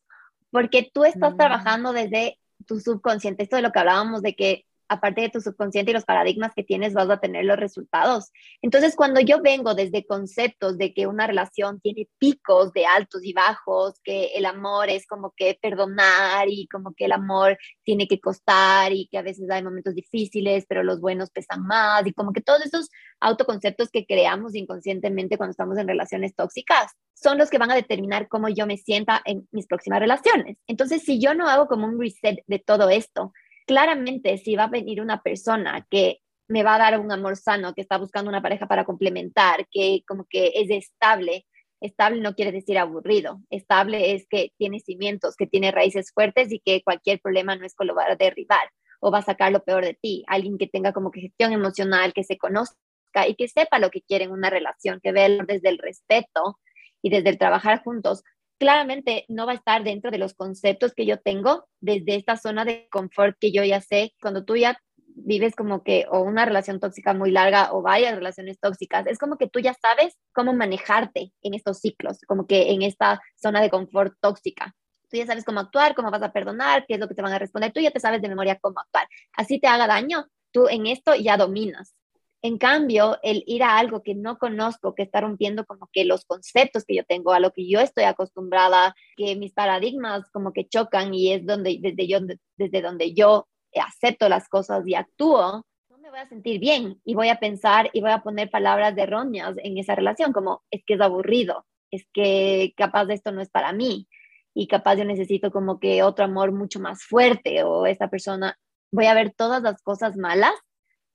porque tú estás mm. trabajando desde tu subconsciente, esto de lo que hablábamos de que aparte de tu subconsciente y los paradigmas que tienes, vas a tener los resultados. Entonces, cuando yo vengo desde conceptos de que una relación tiene picos de altos y bajos, que el amor es como que perdonar y como que el amor tiene que costar y que a veces hay momentos difíciles, pero los buenos pesan más y como que todos esos autoconceptos que creamos inconscientemente cuando estamos en relaciones tóxicas son los que van a determinar cómo yo me sienta en mis próximas relaciones. Entonces, si yo no hago como un reset de todo esto, claramente si va a venir una persona que me va a dar un amor sano, que está buscando una pareja para complementar, que como que es estable, estable no quiere decir aburrido, estable es que tiene cimientos, que tiene raíces fuertes y que cualquier problema no es que a derribar o va a sacar lo peor de ti, alguien que tenga como que gestión emocional, que se conozca y que sepa lo que quiere en una relación, que vea desde el respeto y desde el trabajar juntos, claramente no va a estar dentro de los conceptos que yo tengo desde esta zona de confort que yo ya sé. Cuando tú ya vives como que o una relación tóxica muy larga o varias relaciones tóxicas, es como que tú ya sabes cómo manejarte en estos ciclos, como que en esta zona de confort tóxica. Tú ya sabes cómo actuar, cómo vas a perdonar, qué es lo que te van a responder, tú ya te sabes de memoria cómo actuar. Así te haga daño, tú en esto ya dominas. En cambio, el ir a algo que no conozco, que está rompiendo como que los conceptos que yo tengo, a lo que yo estoy acostumbrada, que mis paradigmas como que chocan y es donde desde yo desde donde yo acepto las cosas y actúo, no me voy a sentir bien y voy a pensar y voy a poner palabras de erróneas en esa relación como es que es aburrido, es que capaz de esto no es para mí y capaz yo necesito como que otro amor mucho más fuerte o esta persona voy a ver todas las cosas malas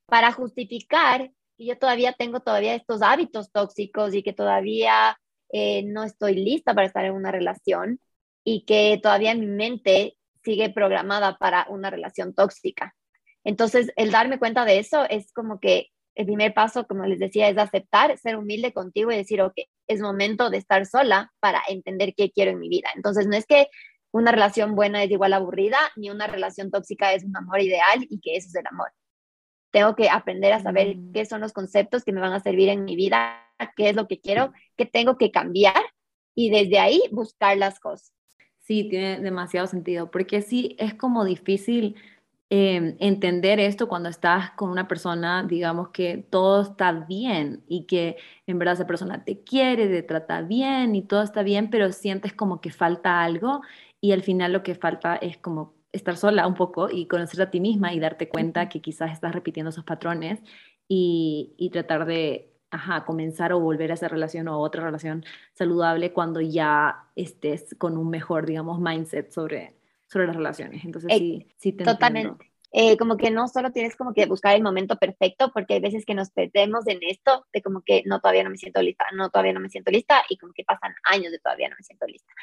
para justificar que yo todavía tengo todavía estos hábitos tóxicos y que todavía eh, no estoy lista para estar en una relación y que todavía mi mente sigue programada para una relación tóxica. Entonces, el darme cuenta de eso es como que el primer paso, como les decía, es aceptar, ser humilde contigo y decir, ok, es momento de estar sola para entender qué quiero en mi vida. Entonces, no es que una relación buena es igual aburrida, ni una relación tóxica es un amor ideal y que eso es el amor tengo que aprender a saber mm. qué son los conceptos que me van a servir en mi vida, qué es lo que quiero, qué tengo que cambiar y desde ahí buscar las cosas. Sí, tiene demasiado sentido, porque sí es como difícil em, entender esto cuando estás con una persona, digamos que todo está bien y que en verdad esa persona te quiere, te trata bien y todo está bien, pero sientes como que falta algo y al final lo que falta es como estar sola un poco y conocer a ti misma y darte cuenta que quizás estás repitiendo esos patrones y, tratar de ajá, comenzar o volver a esa relación o otra relación saludable cuando ya estés con un mejor, digamos, mindset sobre, sobre las relaciones. Entonces, sí, sí te Totalmente. Eh, como que no solo tienes como que buscar el momento perfecto, porque hay veces que nos perdemos en esto, de como que no, todavía no me siento lista, no, todavía no me siento lista, y como que pasan años de todavía no me siento lista.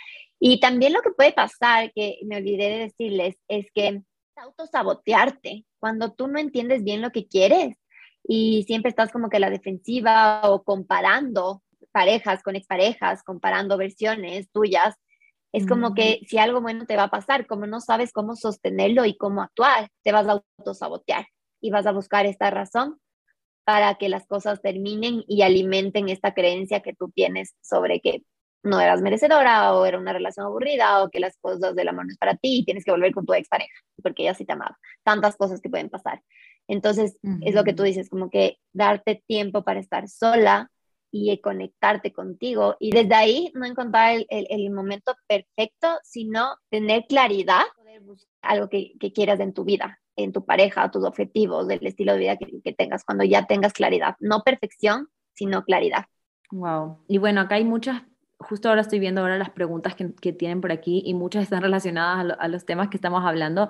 Y también lo que puede pasar, que me olvidé de decirles, es que autosabotearte cuando tú no entiendes bien lo que quieres y siempre estás como que a la defensiva o comparando parejas con exparejas, comparando versiones tuyas, es como que si algo bueno te va a pasar, como no sabes cómo sostenerlo y cómo actuar, te vas a autosabotear y vas a buscar esta razón para que las cosas terminen y alimenten esta creencia que tú tienes sobre que no eras merecedora o era una relación aburrida o que las cosas del amor no es para ti y tienes que volver con tu expareja porque ella sí te amaba. Tantas cosas que pueden pasar. Entonces, es lo que tú dices, como que darte tiempo para estar sola y conectarte contigo. Y desde ahí no encontrar el, el, momento perfecto, sino tener claridad, algo que, que, quieras en tu vida, en tu pareja, tus objetivos, del estilo de vida que, que tengas, cuando ya tengas claridad. No perfección, sino claridad. Wow. Y bueno, acá hay muchas justo ahora estoy viendo ahora las preguntas que, que tienen por aquí y muchas están relacionadas a, los temas que estamos hablando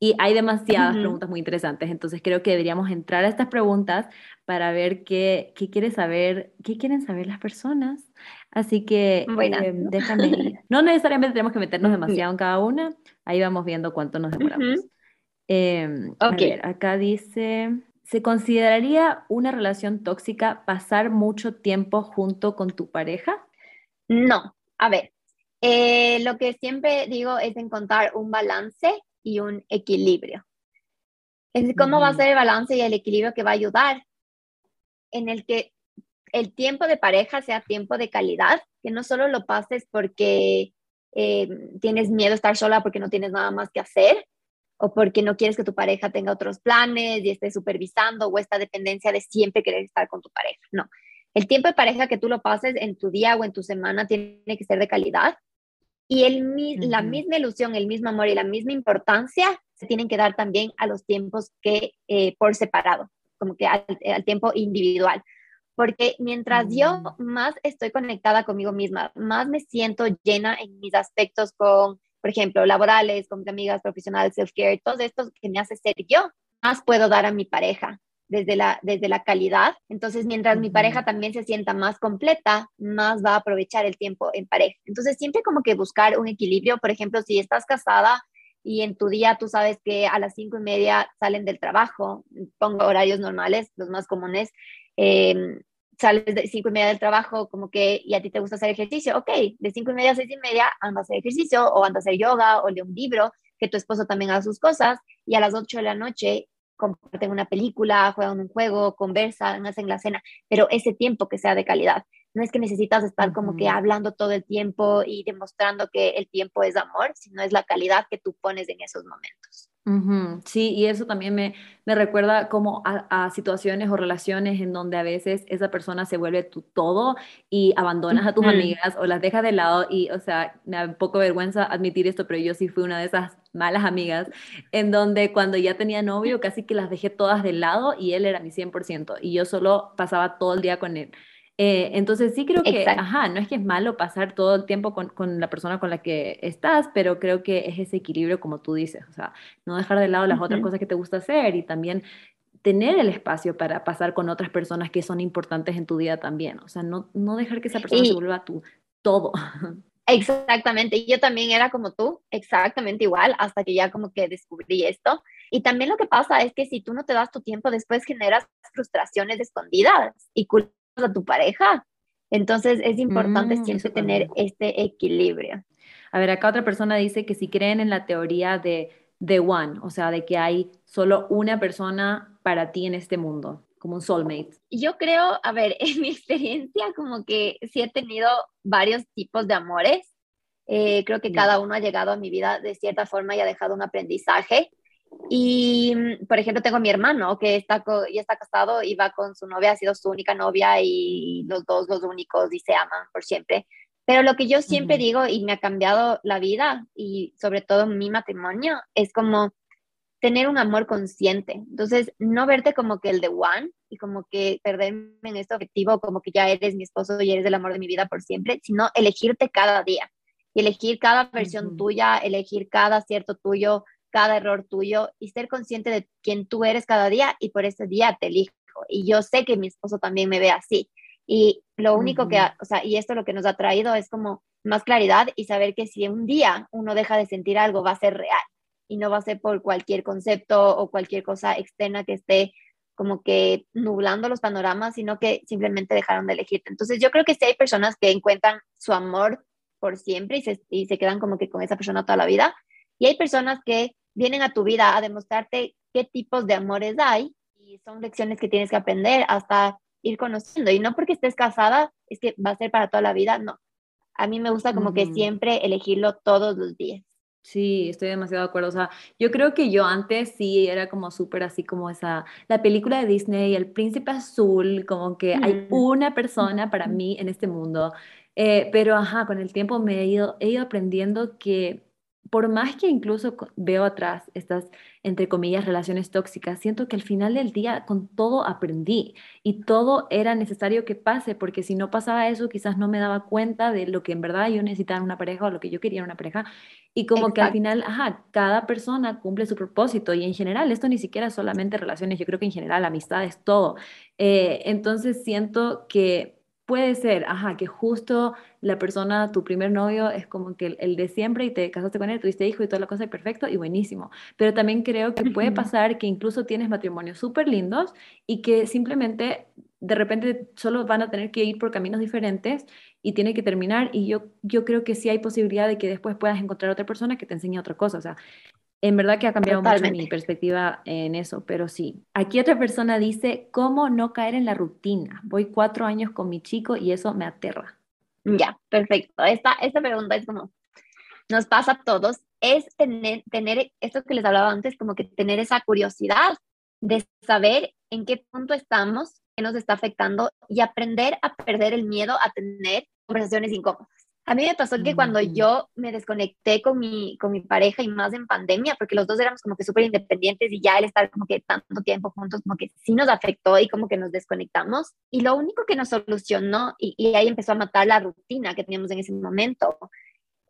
y hay demasiadas preguntas muy interesantes, entonces creo que deberíamos entrar a estas preguntas para ver qué, qué quiere saber, qué quieren saber las personas. Así que eh, déjame, no necesariamente tenemos que meternos [LAUGHS] demasiado en cada una, ahí vamos viendo cuánto nos demoramos. Eh, a ver, acá dice, ¿se consideraría una relación tóxica pasar mucho tiempo junto con tu pareja? No, a ver, eh, lo que siempre digo es encontrar un balance y un equilibrio. Es cómo va a ser el balance y el equilibrio que va a ayudar en el que el tiempo de pareja sea tiempo de calidad, que no solo lo pases porque eh, tienes miedo a estar sola porque no tienes nada más que hacer o porque no quieres que tu pareja tenga otros planes y esté supervisando o esta dependencia de siempre querer estar con tu pareja. No, el tiempo de pareja que tú lo pases en tu día o en tu semana tiene que ser de calidad y el, la misma ilusión, el mismo amor y la misma importancia se tienen que dar también a los tiempos que eh, por separado, como que al, tiempo individual. Porque mientras yo mm. más estoy conectada conmigo misma, más me siento llena en mis aspectos con, por ejemplo, laborales, con mis amigas profesionales, self-care, todo esto que me hace ser yo, más puedo dar a mi pareja desde la, desde la calidad. Entonces, mientras mi pareja también se sienta más completa, más va a aprovechar el tiempo en pareja. Entonces, siempre como que buscar un equilibrio. Por ejemplo, si estás casada y en tu día tú sabes que a las cinco y media salen del trabajo, pongo horarios normales, los más comunes, em, sales de cinco y media del trabajo, como que, y a ti te gusta hacer ejercicio, ok, de cinco y media a seis y media anda a hacer ejercicio o anda a hacer yoga o lee un libro, que tu esposo también haga sus cosas, y a las ocho de la noche comparten una película, juegan un juego, conversan, hacen la cena, pero ese tiempo que sea de calidad. No es que necesitas estar como que hablando todo el tiempo y demostrando que el tiempo es amor, sino es la calidad que tú pones en esos momentos. Sí, y eso también me, me recuerda como a, situaciones o relaciones en donde a veces esa persona se vuelve tu todo y abandonas a tus amigas o las dejas de lado y, o sea, me da un poco vergüenza admitir esto, pero yo sí fui una de esas malas amigas en donde cuando ya tenía novio casi que las dejé todas de lado y él era mi 100% y yo solo pasaba todo el día con él. Eh, entonces sí creo que, ajá, no es que es malo pasar todo el tiempo con, con, la persona con la que estás, pero creo que es ese equilibrio como tú dices, o sea, no dejar de lado las otras cosas que te gusta hacer y también tener el espacio para pasar con otras personas que son importantes en tu vida también, o sea, no, no dejar que esa persona se vuelva tu todo. Exactamente, yo también era como tú, exactamente igual, hasta que ya como que descubrí esto. Y también lo que pasa es que si tú no te das tu tiempo, después generas frustraciones escondidas y culpas a tu pareja. Entonces es importante mm, siempre tener este equilibrio. A ver, acá otra persona dice que si creen en la teoría de The One, o sea, de que hay solo una persona para ti en este mundo, como un soulmate. Yo creo, a ver, [LAUGHS] en mi experiencia, como que sí he tenido varios tipos de amores. Eh, creo que cada uno ha llegado a mi vida de cierta forma y ha dejado un aprendizaje. Y, mm, por ejemplo, tengo a mi hermano que está, ya está casado y va con su novia, ha sido su única novia y los dos los únicos y se aman por siempre. Pero lo que yo siempre digo y me ha cambiado la vida y sobre todo mi matrimonio es como tener un amor consciente. Entonces, no verte como que el de one y como que perderme en este objetivo, como que ya eres mi esposo y eres el amor de mi vida por siempre, sino elegirte cada día y elegir cada versión tuya, elegir cada cierto tuyo, cada error tuyo y ser consciente de quién tú eres cada día y por ese día te elijo. Y yo sé que mi esposo también me ve así. Y lo único que, o sea, y esto lo que nos ha traído es como más claridad y saber que si un día uno deja de sentir algo, va a ser real y no va a ser por cualquier concepto o cualquier cosa externa que esté como que nublando los panoramas, sino que simplemente dejaron de elegirte. Entonces yo creo que si hay personas que encuentran su amor por siempre y se, y se quedan como que con esa persona toda la vida, y hay personas que vienen a tu vida a demostrarte qué tipos de amores hay y son lecciones que tienes que aprender hasta ir conociendo. Y no porque estés casada es que va a ser para toda la vida, no. A mí me gusta como que siempre elegirlo todos los días. Sí, estoy demasiado de acuerdo. O sea, yo creo que yo antes sí era como súper así como esa, la película de Disney, El Príncipe Azul, como que hay una persona para mí en este mundo. Eh, pero ajá, con el tiempo me he ido, he ido aprendiendo que por más que incluso veo atrás estas, entre comillas, relaciones tóxicas, siento que al final del día con todo aprendí y todo era necesario que pase, porque si no pasaba eso, quizás no me daba cuenta de lo que en verdad yo necesitaba en una pareja o lo que yo quería en una pareja. Y como que al final, ajá, cada persona cumple su propósito y en general, esto ni siquiera solamente relaciones, yo creo que en general amistades, todo. Eh, entonces siento que Puede ser, ajá, que justo la persona, tu primer novio, es como que el, de siempre y te casaste con él, tuviste hijo y toda la cosa, perfecto y buenísimo. Pero también creo que puede pasar que incluso tienes matrimonios súper lindos y que simplemente de repente solo van a tener que ir por caminos diferentes y tiene que terminar. Y yo, yo creo que sí hay posibilidad de que después puedas encontrar otra persona que te enseñe otra cosa. O sea, en verdad que ha cambiado mucho mi perspectiva en eso, pero sí. Aquí otra persona dice, ¿cómo no caer en la rutina? Voy cuatro años con mi chico y eso me aterra. Ya, perfecto. Esta, esta pregunta es como, nos pasa a todos, es tener, tener esto que les hablaba antes, como que tener esa curiosidad de saber en qué punto estamos, qué nos está afectando y aprender a perder el miedo a tener conversaciones incómodas. A mí me pasó que cuando yo me desconecté con mi, con mi pareja y más en pandemia, porque los dos éramos como que súper independientes y ya el estar como que tanto tiempo juntos, como que sí nos afectó y como que nos desconectamos. Y lo único que nos solucionó, y, y ahí empezó a matar la rutina que teníamos en ese momento,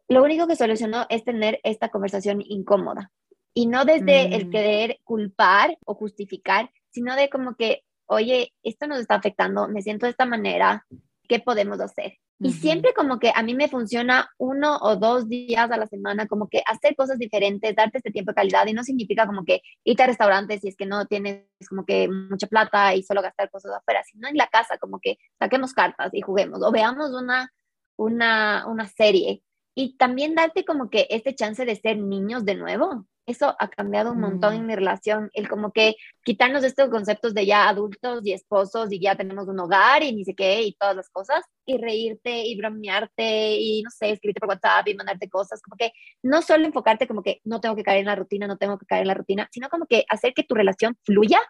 lo único que solucionó es tener esta conversación incómoda. Y no desde el mm. querer culpar o justificar, sino de como que, oye, esto nos está afectando, me siento de esta manera, ¿qué podemos hacer? Y siempre como que a mí me funciona uno o dos días a la semana, como que hacer cosas diferentes, darte este tiempo de calidad y no significa como que irte a restaurantes si es que no tienes como que mucha plata y solo gastar cosas afuera, sino en la casa como que saquemos cartas y juguemos o veamos una, una, una serie. Y también darte como que este chance de ser niños de nuevo, eso ha cambiado un montón en mm. mi relación, el como que quitarnos estos conceptos de ya adultos y esposos y ya tenemos un hogar y ni sé qué y todas las cosas y reírte y bromearte y no sé, escribirte por WhatsApp y mandarte cosas, como que no solo enfocarte como que no tengo que caer en la rutina, no tengo que caer en la rutina, sino como que hacer que tu relación fluya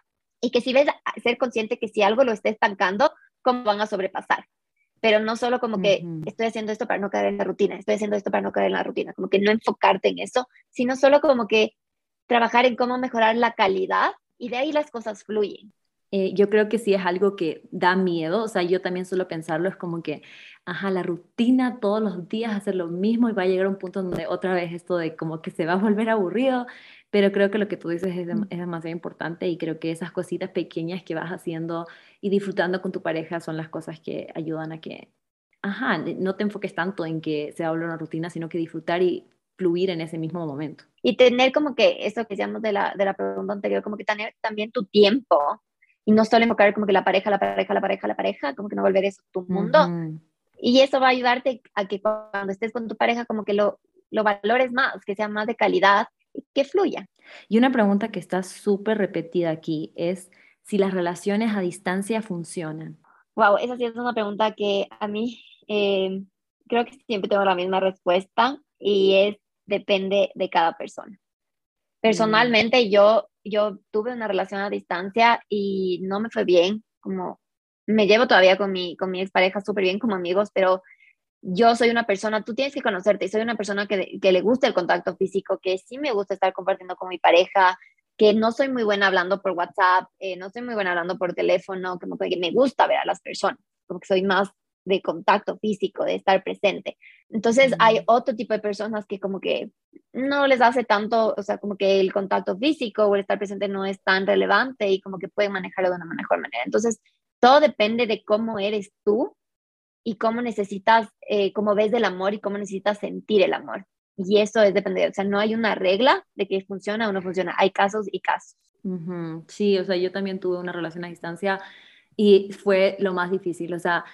y que si ves, ser consciente que si algo lo esté estancando, cómo van a sobrepasar pero no solo como que estoy haciendo esto para no caer en la rutina, estoy haciendo esto para no caer en la rutina, como que no enfocarte en eso, sino solo como que trabajar en cómo mejorar la calidad y de ahí las cosas fluyen. Eh, yo creo que sí es algo que da miedo, o sea, yo también suelo pensarlo, es como que, ajá, la rutina todos los días hacer lo mismo y va a llegar a un punto donde otra vez esto de como que se va a volver aburrido, pero creo que lo que tú dices es, es, demasiado importante y creo que esas cositas pequeñas que vas haciendo y disfrutando con tu pareja son las cosas que ayudan a que, ajá, no te enfoques tanto en que se hable una rutina, sino que disfrutar y fluir en ese mismo momento. Y tener como que eso que decíamos de la, de la pregunta anterior, como que tener también tu tiempo y no solo enfocar como que la pareja, la pareja, la pareja, la pareja, como que no volver eso tu mundo. Y eso va a ayudarte a que cuando estés con tu pareja como que lo, lo valores más, que sea más de calidad que fluya. Y una pregunta que está súper repetida aquí es si las relaciones a distancia funcionan. Wow, esa sí es una pregunta que a mí eh, creo que siempre tengo la misma respuesta y es depende de cada persona. Personalmente yo, yo tuve una relación a distancia y no me fue bien, como me llevo todavía con mi, con mi expareja súper bien como amigos, pero yo soy una persona, tú tienes que conocerte, y soy una persona que, que, le gusta el contacto físico, que sí me gusta estar compartiendo con mi pareja, que no soy muy buena hablando por WhatsApp, eh, no soy muy buena hablando por teléfono, como que me gusta ver a las personas, como que soy más de contacto físico, de estar presente. Entonces hay otro tipo de personas que como que no les hace tanto, o sea, como que el contacto físico o el estar presente no es tan relevante y como que pueden manejarlo de una mejor manera. Entonces, todo depende de cómo eres tú y cómo necesitas, eh, cómo ves el amor y cómo necesitas sentir el amor. Y eso es depender, o sea, no hay una regla de que funciona o no funciona, hay casos y casos. Sí, o sea, yo también tuve una relación a distancia y fue lo más difícil, o sea,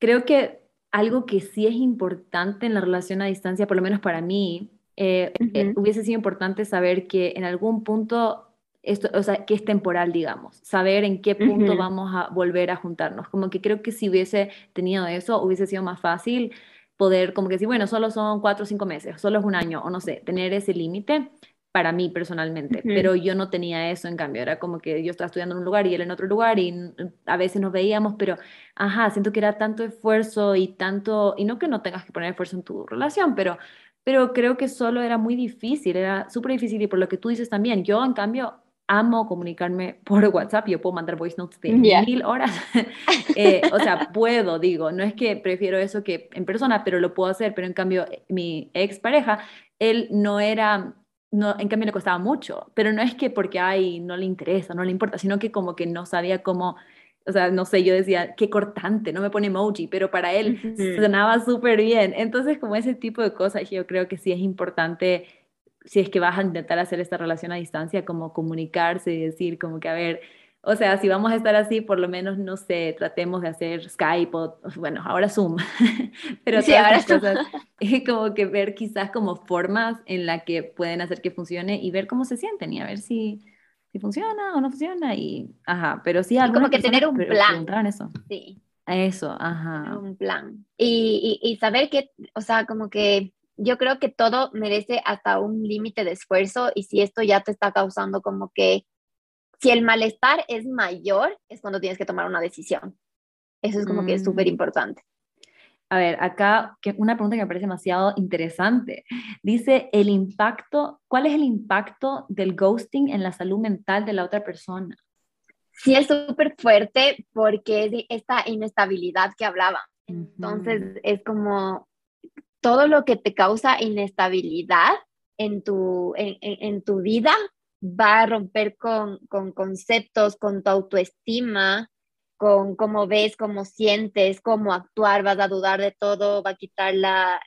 creo que algo que sí es importante en la relación a distancia, por lo menos para mí, eh, eh, hubiese sido importante saber que en algún punto esto, o sea, que es temporal, digamos, saber en qué punto vamos a volver a juntarnos. Como que creo que si hubiese tenido eso, hubiese sido más fácil poder, como que si, bueno, solo son cuatro o cinco meses, solo es un año, o no sé, tener ese límite para mí personalmente, pero yo no tenía eso en cambio, era como que yo estaba estudiando en un lugar y él en otro lugar y a veces nos veíamos, pero, ajá, siento que era tanto esfuerzo y tanto, y no que no tengas que poner esfuerzo en tu relación, pero, pero creo que solo era muy difícil, era súper difícil y por lo que tú dices también, yo en cambio amo comunicarme [LAUGHS] por WhatsApp, yo puedo mandar voice notes de mil horas, [LAUGHS] eh, o sea, puedo, digo, no es que prefiero eso que en persona, pero lo puedo hacer, pero en cambio mi ex pareja, él no era, no, en cambio le costaba mucho, pero no es que porque, ay, no le interesa, no le importa, sino que como que no sabía cómo, o sea, no sé, yo decía, qué cortante, no me pone emoji, pero para él sonaba súper bien, entonces como ese tipo de cosas yo creo que sí es importante si es que vas a intentar hacer esta relación a distancia, como comunicarse y decir como que, a ver, o sea, si vamos a estar así, por lo menos, no sé, tratemos de hacer Skype o, bueno, ahora Zoom, [LAUGHS] pero sí, ahora cosas, como que ver quizás como formas en la que pueden hacer que funcione y ver cómo se sienten y a ver si, si funciona o no funciona y, ajá, pero sí, como que tener un plan. Eso. Sí. Eso, ajá. Un plan. Y, y, y saber que, o sea, como que yo creo que todo merece hasta un límite de esfuerzo y si esto ya te está causando como que, si el malestar es mayor, es cuando tienes que tomar una decisión. Eso es como que es súper mm. importante. A ver, acá una pregunta que me parece demasiado interesante. Dice, el impacto, ¿cuál es el impacto del ghosting en la salud mental de la otra persona? Sí, es súper fuerte porque es esta inestabilidad que hablaba. Entonces, es como todo lo que te causa inestabilidad en tu, en, tu vida va a romper con, conceptos, con tu autoestima, con cómo ves, cómo sientes, cómo actuar, vas a dudar de todo, va a quitar la,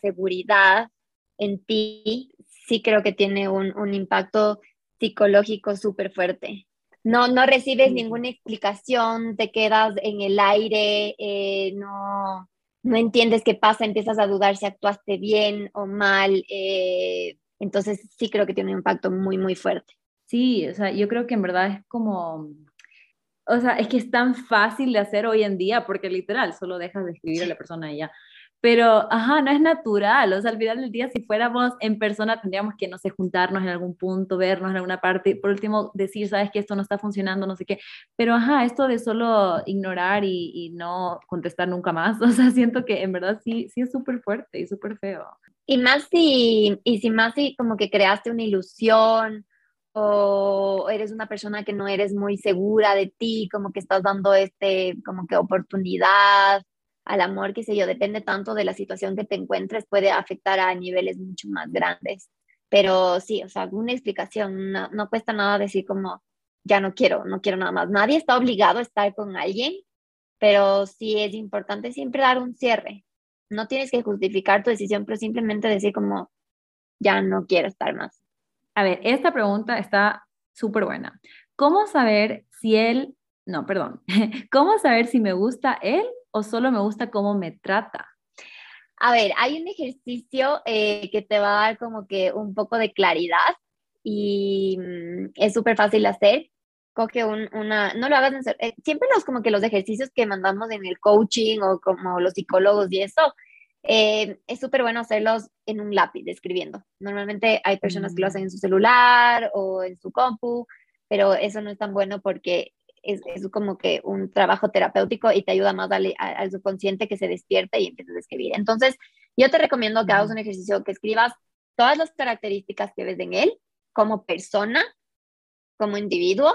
seguridad en ti. Sí creo que tiene un, impacto psicológico súper fuerte. No, no recibes ninguna explicación, te quedas en el aire, eh, no, no entiendes qué pasa, empiezas a dudar si actuaste bien o mal. Eh, entonces sí creo que tiene un impacto muy, muy fuerte. Sí, o sea, yo creo que en verdad es como, o sea, es que es tan fácil de hacer hoy en día porque literal solo dejas de escribir a la persona y ya pero, ajá, no es natural, o sea, al final del día, si fuéramos en persona, tendríamos que, no sé, juntarnos en algún punto, vernos en alguna parte, por último, decir, sabes que esto no está funcionando, no sé qué, pero, ajá, esto de solo ignorar y, y no contestar nunca más, [LAUGHS] o sea, siento que en verdad sí, sí es súper fuerte y súper feo. Y más si, y si más si como que creaste una ilusión o eres una persona que no eres muy segura de ti, como que estás dando este, como que oportunidad al amor, qué sé yo, depende tanto de la situación que te encuentres, puede afectar a niveles mucho más grandes. Pero sí, o sea, una explicación, no, no cuesta nada decir como, ya no quiero, no quiero nada más. Nadie está obligado a estar con alguien, pero sí es importante siempre dar un cierre. No tienes que justificar tu decisión, pero simplemente decir como, ya no quiero estar más. A ver, esta pregunta está súper buena. ¿Cómo saber si él, no, perdón, [LAUGHS] cómo saber si me gusta él o solo me gusta cómo me trata? A ver, hay un ejercicio eh, que te va a dar como que un poco de claridad y mm, es súper fácil hacer. Coge una, no lo hagas, en, eh, siempre los como que los ejercicios que mandamos en el coaching o como los psicólogos y eso, eh, es súper bueno hacerlos en un lápiz, escribiendo. Normalmente hay personas que lo hacen en su celular o en su compu, pero eso no es tan bueno porque es, es, como que un trabajo terapéutico y te ayuda más al, al subconsciente que se despierte y empieces a escribir. Entonces, yo te recomiendo que hagas un ejercicio que escribas todas las características que ves en él como persona como individuo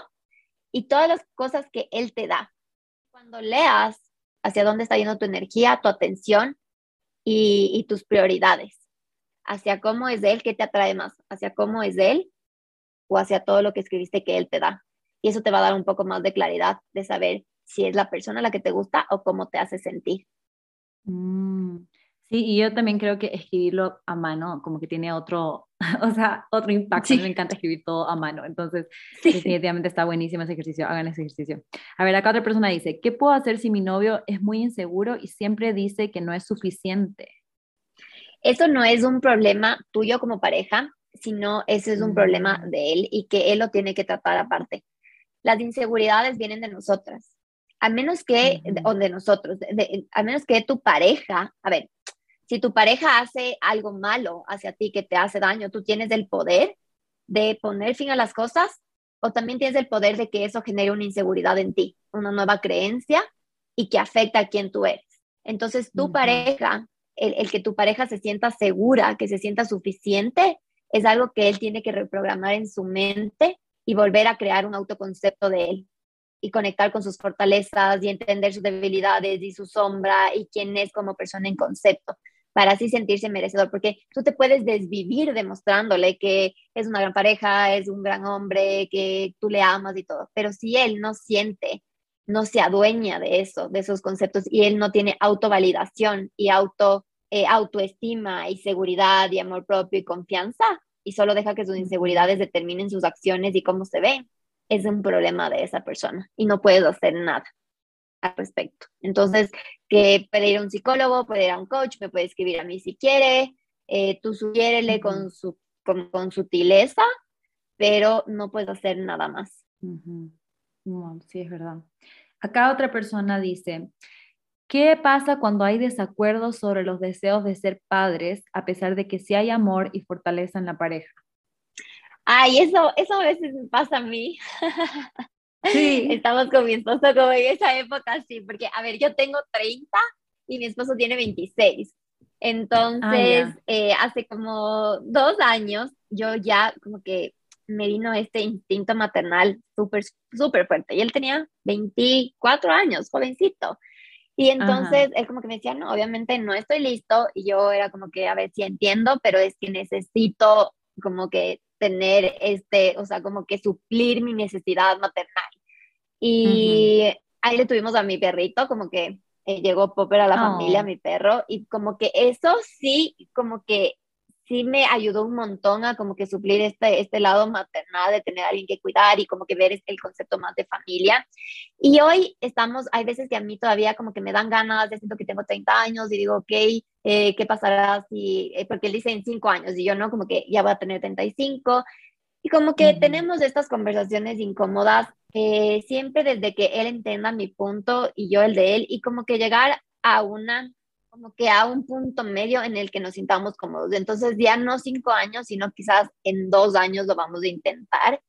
y todas las cosas que Él te da. Cuando leas hacia dónde está yendo tu energía, tu atención y, tus prioridades, hacia cómo es Él, qué te atrae más, hacia cómo es Él o hacia todo lo que escribiste que Él te da. Y eso te va a dar un poco más de claridad de saber si es la persona la que te gusta o cómo te hace sentir. Mm. Sí, y yo también creo que escribirlo a mano como que tiene otro, [LAUGHS] o sea, otro impacto. me encanta escribir todo a mano. Entonces, definitivamente está buenísimo ese ejercicio. Hagan ese ejercicio. A ver, acá otra persona dice, ¿qué puedo hacer si mi novio es muy inseguro y siempre dice que no es suficiente? Eso no es un problema tuyo como pareja, sino ese es un problema mm. de él y que él lo tiene que tratar aparte. Las inseguridades vienen de nosotras. A menos que, o de nosotros, a menos que tu pareja, a ver, si tu pareja hace algo malo hacia ti que te hace daño, tú tienes el poder de poner fin a las cosas o también tienes el poder de que eso genere una inseguridad en ti, una nueva creencia y que afecta a quien tú eres. Entonces, tu pareja, el, el, que tu pareja se sienta segura, que se sienta suficiente, es algo que él tiene que reprogramar en su mente y volver a crear un autoconcepto de él y conectar con sus fortalezas y entender sus debilidades y su sombra y quién es como persona en concepto para así sentirse merecedor, porque tú te puedes desvivir demostrándole que es una gran pareja, es un gran hombre, que tú le amas y todo, pero si él no siente, no se adueña de eso, de esos conceptos, y él no tiene autovalidación y auto, eh, autoestima y seguridad y amor propio y confianza, y solo deja que sus inseguridades determinen sus acciones y cómo se ve, es un problema de esa persona y no puedes hacer nada al respecto. Entonces, que puede ir a un psicólogo, puede ir a un coach, me puede escribir a mí si quiere, eh, tú sugiérele con, su, con, sutileza, pero no puedes hacer nada más. sí, es verdad. Acá otra persona dice, ¿qué pasa cuando hay desacuerdos sobre los deseos de ser padres, a pesar de que sí hay amor y fortaleza en la pareja? Ay, eso, eso a veces me pasa a mí. Sí. [LAUGHS] Estamos con mi esposo como en esa época, sí, porque, a ver, yo tengo 30 y mi esposo tiene 26. Entonces, ah, eh, hace como dos años, yo ya como que me vino este instinto maternal súper, súper fuerte. Y él tenía 24 años, jovencito. Y entonces él como que me decía, no, obviamente no estoy listo. Y yo era como que, a ver si entiendo, pero es que necesito como que tener este, o sea, como que suplir mi necesidad maternal. Y ahí le tuvimos a mi perrito, como que eh, llegó Popper a la familia, oh. mi perro, y como que eso sí, como que sí me ayudó un montón a como que suplir este, este lado maternal de tener a alguien que cuidar y como que ver el concepto más de familia. Y hoy estamos, hay veces que a mí todavía como que me dan ganas, de siento que tengo 30 años y digo, ok, eh, ¿qué pasará si, eh, porque él dice en 5 años y yo no, como que ya voy a tener 35. Y como que tenemos estas conversaciones incómodas, eh, siempre desde que él entienda mi punto y yo el de él, y como que llegar a una como que a un punto medio en el que nos sintamos cómodos. Entonces ya no cinco años, sino quizás en dos años lo vamos a intentar.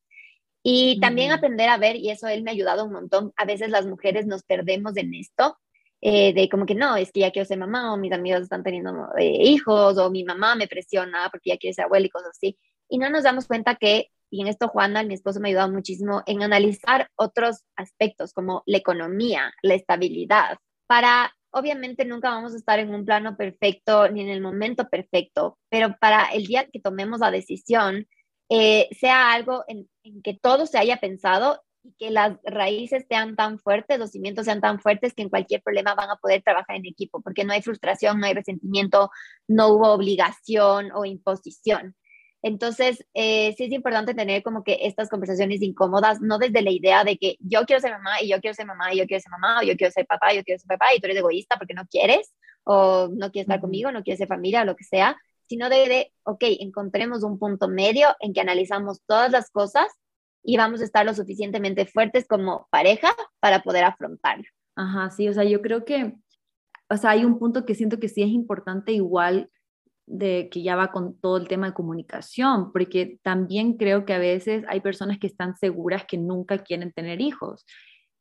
Y también aprender a ver, y eso él me ha ayudado un montón, a veces las mujeres nos perdemos en esto, eh, de como que no, es que ya quiero ser mamá, o mis amigos están teniendo eh, hijos, o mi mamá me presiona porque ya quiere ser abuela y cosas así. Y no nos damos cuenta que, y en esto Juana, mi esposo, me ha ayudado muchísimo en analizar otros aspectos como la economía, la estabilidad, para obviamente nunca vamos a estar en un plano perfecto ni en el momento perfecto, pero para el día que tomemos la decisión, eh, sea algo en, que todo se haya pensado y que las raíces sean tan fuertes, los cimientos sean tan fuertes que en cualquier problema van a poder trabajar en equipo, porque no hay frustración, no hay resentimiento, no hubo obligación o imposición. Entonces, eh, sí es importante tener como que estas conversaciones incómodas, no desde la idea de que yo quiero ser mamá y yo quiero ser mamá y yo quiero ser mamá o yo quiero ser papá y yo quiero ser papá y tú eres egoísta porque no quieres o no quieres estar conmigo, no quieres ser familia o lo que sea, sino de, de, ok, encontremos un punto medio en que analizamos todas las cosas y vamos a estar lo suficientemente fuertes como pareja para poder afrontarlo. Ajá, sí, o sea, yo creo que, o sea, hay un punto que siento que sí es importante igual de que ya va con todo el tema de comunicación, porque también creo que a veces hay personas que están seguras que nunca quieren tener hijos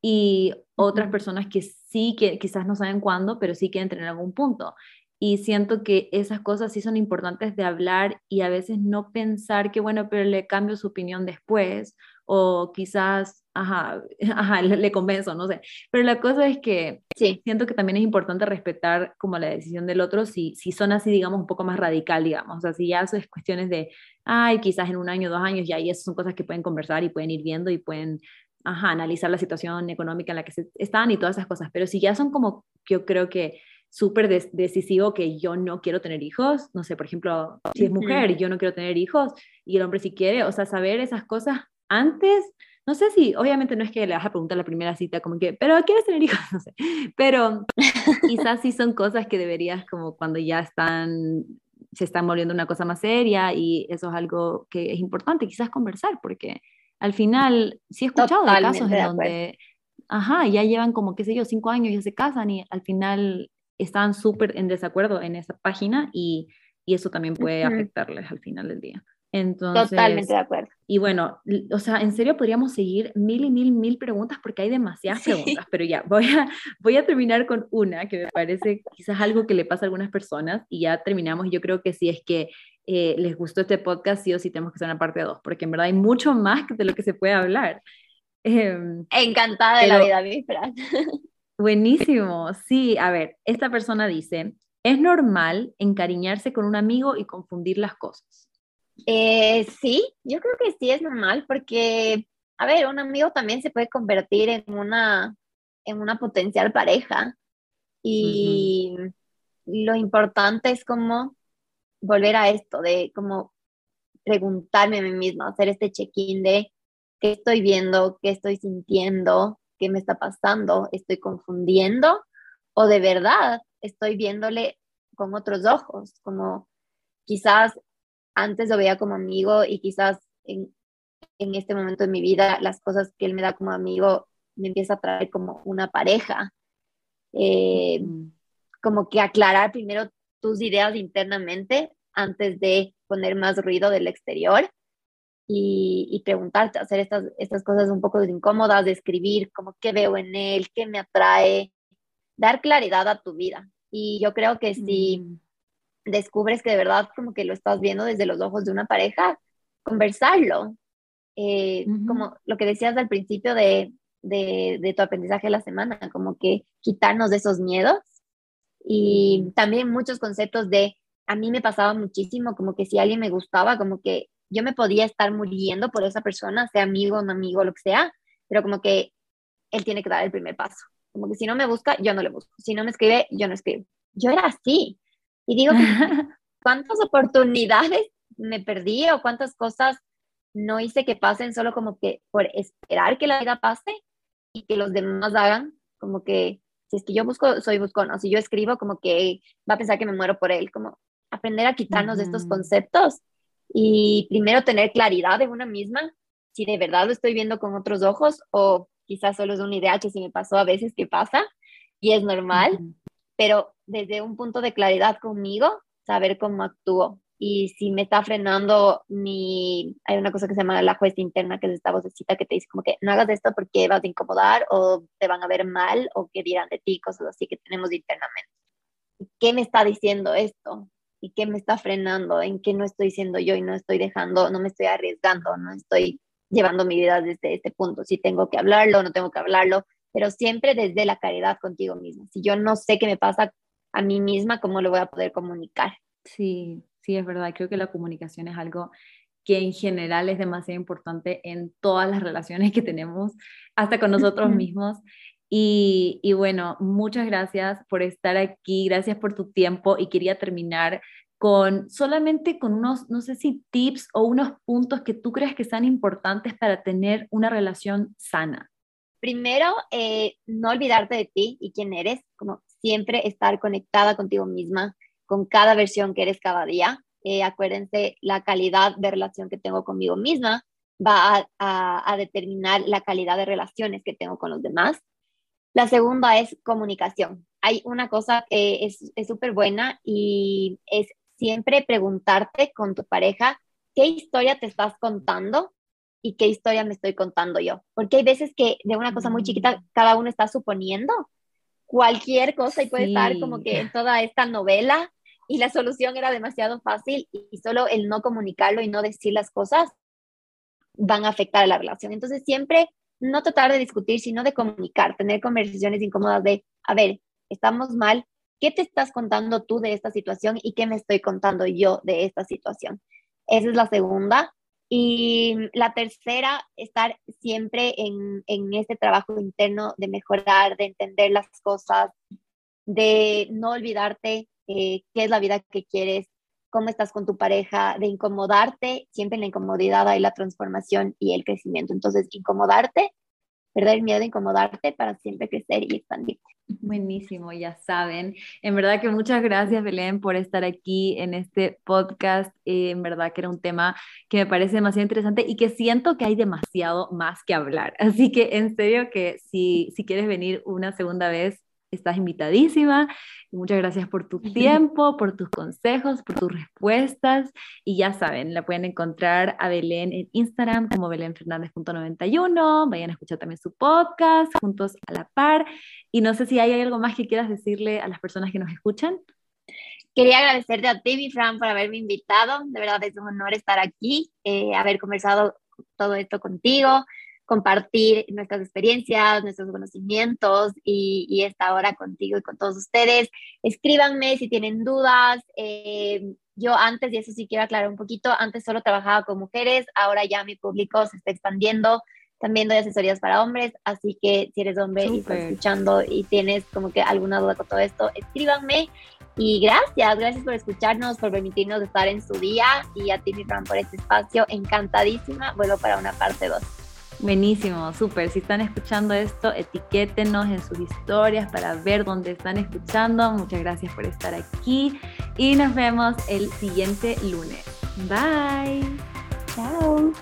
y otras personas que sí, que quizás no saben cuándo, pero sí quieren tener algún punto. y siento que esas cosas sí son importantes de hablar y a veces no pensar que, bueno, pero le cambio su opinión después o quizás, ajá, [LAUGHS] ajá le, convenzo, no sé. Pero la cosa es que sí. siento que también es importante respetar como la decisión del otro si, si son así, digamos, un poco más radical, digamos. O sea, si ya eso es cuestiones de, ay, quizás en un año, dos años, ya y esas son cosas que pueden conversar y pueden ir viendo y pueden ajá, analizar la situación económica en la que se están y todas esas cosas. Pero si ya son como, yo creo que súper decisivo que yo no quiero tener hijos, no sé, por ejemplo, si es mujer yo no quiero tener hijos y el hombre sí quiere, o sea, saber esas cosas antes, no sé si, obviamente no es que le vas a preguntar la primera cita como que, pero ¿quieres tener hijos? [LAUGHS] No sé, pero quizás sí son cosas que deberías como cuando ya están, se están volviendo una cosa más seria y eso es algo que es importante quizás conversar porque al final sí he escuchado de casos en donde, ajá, ya llevan como, qué sé yo, cinco años ya se casan y al final están súper en desacuerdo en esa página y, y eso también puede afectarles al final del día. Entonces, Totalmente de acuerdo. Y bueno, o sea, en serio podríamos seguir mil y mil, mil preguntas porque hay demasiadas preguntas, pero ya, voy a, voy a terminar con una que me parece quizás algo que le pasa a algunas personas y ya terminamos. Yo creo que si es que eh, les gustó este podcast, sí o sí tenemos que hacer una parte dos, porque en verdad hay mucho más de lo que se puede hablar. Em, Encantada de la vida, Fran. [LAUGHS] Buenísimo, sí, a ver, esta persona dice, ¿es normal encariñarse con un amigo y confundir las cosas? Eh, sí, yo creo que sí es normal porque, a ver, un amigo también se puede convertir en una, en una potencial pareja y lo importante es como volver a esto, de como preguntarme a mí misma, hacer este check-in de qué estoy viendo, qué estoy sintiendo, ¿qué me está pasando? ¿Estoy confundiendo? ¿O de verdad estoy viéndole con otros ojos? Como quizás antes lo veía como amigo y quizás en, este momento de mi vida las cosas que él me da como amigo me empieza a traer como una pareja. Eh, como que aclarar primero tus ideas internamente antes de poner más ruido del exterior y, preguntarte, hacer estas, estas cosas un poco incómodas, de escribir como qué veo en él, qué me atrae, dar claridad a tu vida. Y yo creo que si mm. Descubres que de verdad como que lo estás viendo desde los ojos de una pareja, conversarlo. Eh, como lo que decías al principio de, de, de, tu aprendizaje de la semana, como que quitarnos de esos miedos y mm. también muchos conceptos de, a mí me pasaba muchísimo, como que si alguien me gustaba, como que yo me podía estar muriendo por esa persona, sea amigo, no amigo, lo que sea, pero como que él tiene que dar el primer paso. Como que si no me busca, yo no le busco. Si no me escribe, yo no escribo. Yo era así. Y digo, [LAUGHS] ¿cuántas oportunidades me perdí o cuántas cosas no hice que pasen solo como que por esperar que la vida pase y que los demás hagan? Como que si es que yo busco, soy buscona. Si yo escribo, como que va a pensar que me muero por él. Como aprender a quitarnos de estos conceptos y primero tener claridad de una misma, si de verdad lo estoy viendo con otros ojos o quizás solo es una idea que si me pasó a veces que pasa y es normal, pero desde un punto de claridad conmigo, saber cómo actúo. Y si me está frenando mi, hay una cosa que se llama la jueza interna, que es esta vocecita que te dice como que no hagas esto porque vas a incomodar o te van a ver mal o que dirán de ti, cosas así que tenemos internamente. ¿Qué me está diciendo esto? y qué me está frenando, en qué no estoy siendo yo y no estoy dejando, no me estoy arriesgando, no estoy llevando mi vida desde este punto, si tengo que hablarlo, no tengo que hablarlo, pero siempre desde la caridad contigo mismo. Si yo no sé qué me pasa a mí misma, ¿cómo lo voy a poder comunicar? Sí, sí, es verdad. Creo que la comunicación es algo que en general es demasiado importante en todas las [LAUGHS] relaciones que tenemos, hasta con nosotros mismos. Y, bueno, muchas gracias por estar aquí, gracias por tu tiempo y quería terminar con solamente con unos, no sé si tips o unos puntos que tú crees que sean importantes para tener una relación sana. Primero, eh, no olvidarte de ti y quién eres, como siempre estar conectada contigo misma, con cada versión que eres cada día. Eh, acuérdense, la calidad de relación que tengo conmigo misma va a determinar la calidad de relaciones que tengo con los demás. La segunda es comunicación. Hay una cosa que es súper buena y es siempre preguntarte con tu pareja qué historia te estás contando y qué historia me estoy contando yo. Porque hay veces que de una cosa muy chiquita cada uno está suponiendo cualquier cosa y puede estar como que en toda esta novela y la solución era demasiado fácil y solo el no comunicarlo y no decir las cosas van a afectar a la relación. Entonces siempre no tratar de discutir, sino de comunicar, tener conversaciones incómodas de, a ver, estamos mal, ¿qué te estás contando tú de esta situación y qué me estoy contando yo de esta situación? Esa es la segunda. Y la tercera, estar siempre en, en este trabajo interno de mejorar, de entender las cosas, de no olvidarte eh, qué es la vida que quieres, cómo estás con tu pareja, de incomodarte, siempre en la incomodidad hay la transformación y el crecimiento. Entonces, incomodarte, perder el miedo a incomodarte para siempre crecer y expandirte. Buenísimo, ya saben. En verdad que muchas gracias, Belén, por estar aquí en este podcast. Eh, en verdad que era un tema que me parece demasiado interesante y que siento que hay demasiado más que hablar. [LAUGHS] Así que en serio que si, si quieres venir una segunda vez, estás invitadísima. Muchas gracias por tu [LAUGHS] tiempo, por tus consejos, por tus respuestas. Y ya saben, la pueden encontrar a Belén en Instagram como belenfernandez.91. Vayan a escuchar también su podcast, juntos a la par. Y no sé si hay algo más que quieras decirle a las personas que nos escuchan. Quería agradecerte a ti, Fran, por haberme invitado. De verdad es un honor estar aquí, eh, haber conversado todo esto contigo compartir nuestras experiencias, nuestros conocimientos y, esta hora contigo y con todos ustedes. Escríbanme si tienen dudas. Eh, yo antes, y eso sí quiero aclarar un poquito, antes solo trabajaba con mujeres, ahora ya mi público se está expandiendo. También doy asesorías para hombres, así que si eres hombre y estás escuchando y tienes como que alguna duda con todo esto, escríbanme. Y gracias, gracias por escucharnos, por permitirnos estar en su día y a ti, mi Fran, por este espacio. Encantadísima. Vuelvo para una parte 2. Buenísimo, súper. Si están escuchando esto, etiquétenos en sus historias para ver dónde están escuchando. Muchas gracias por estar aquí y nos vemos el siguiente lunes. Bye. Chao.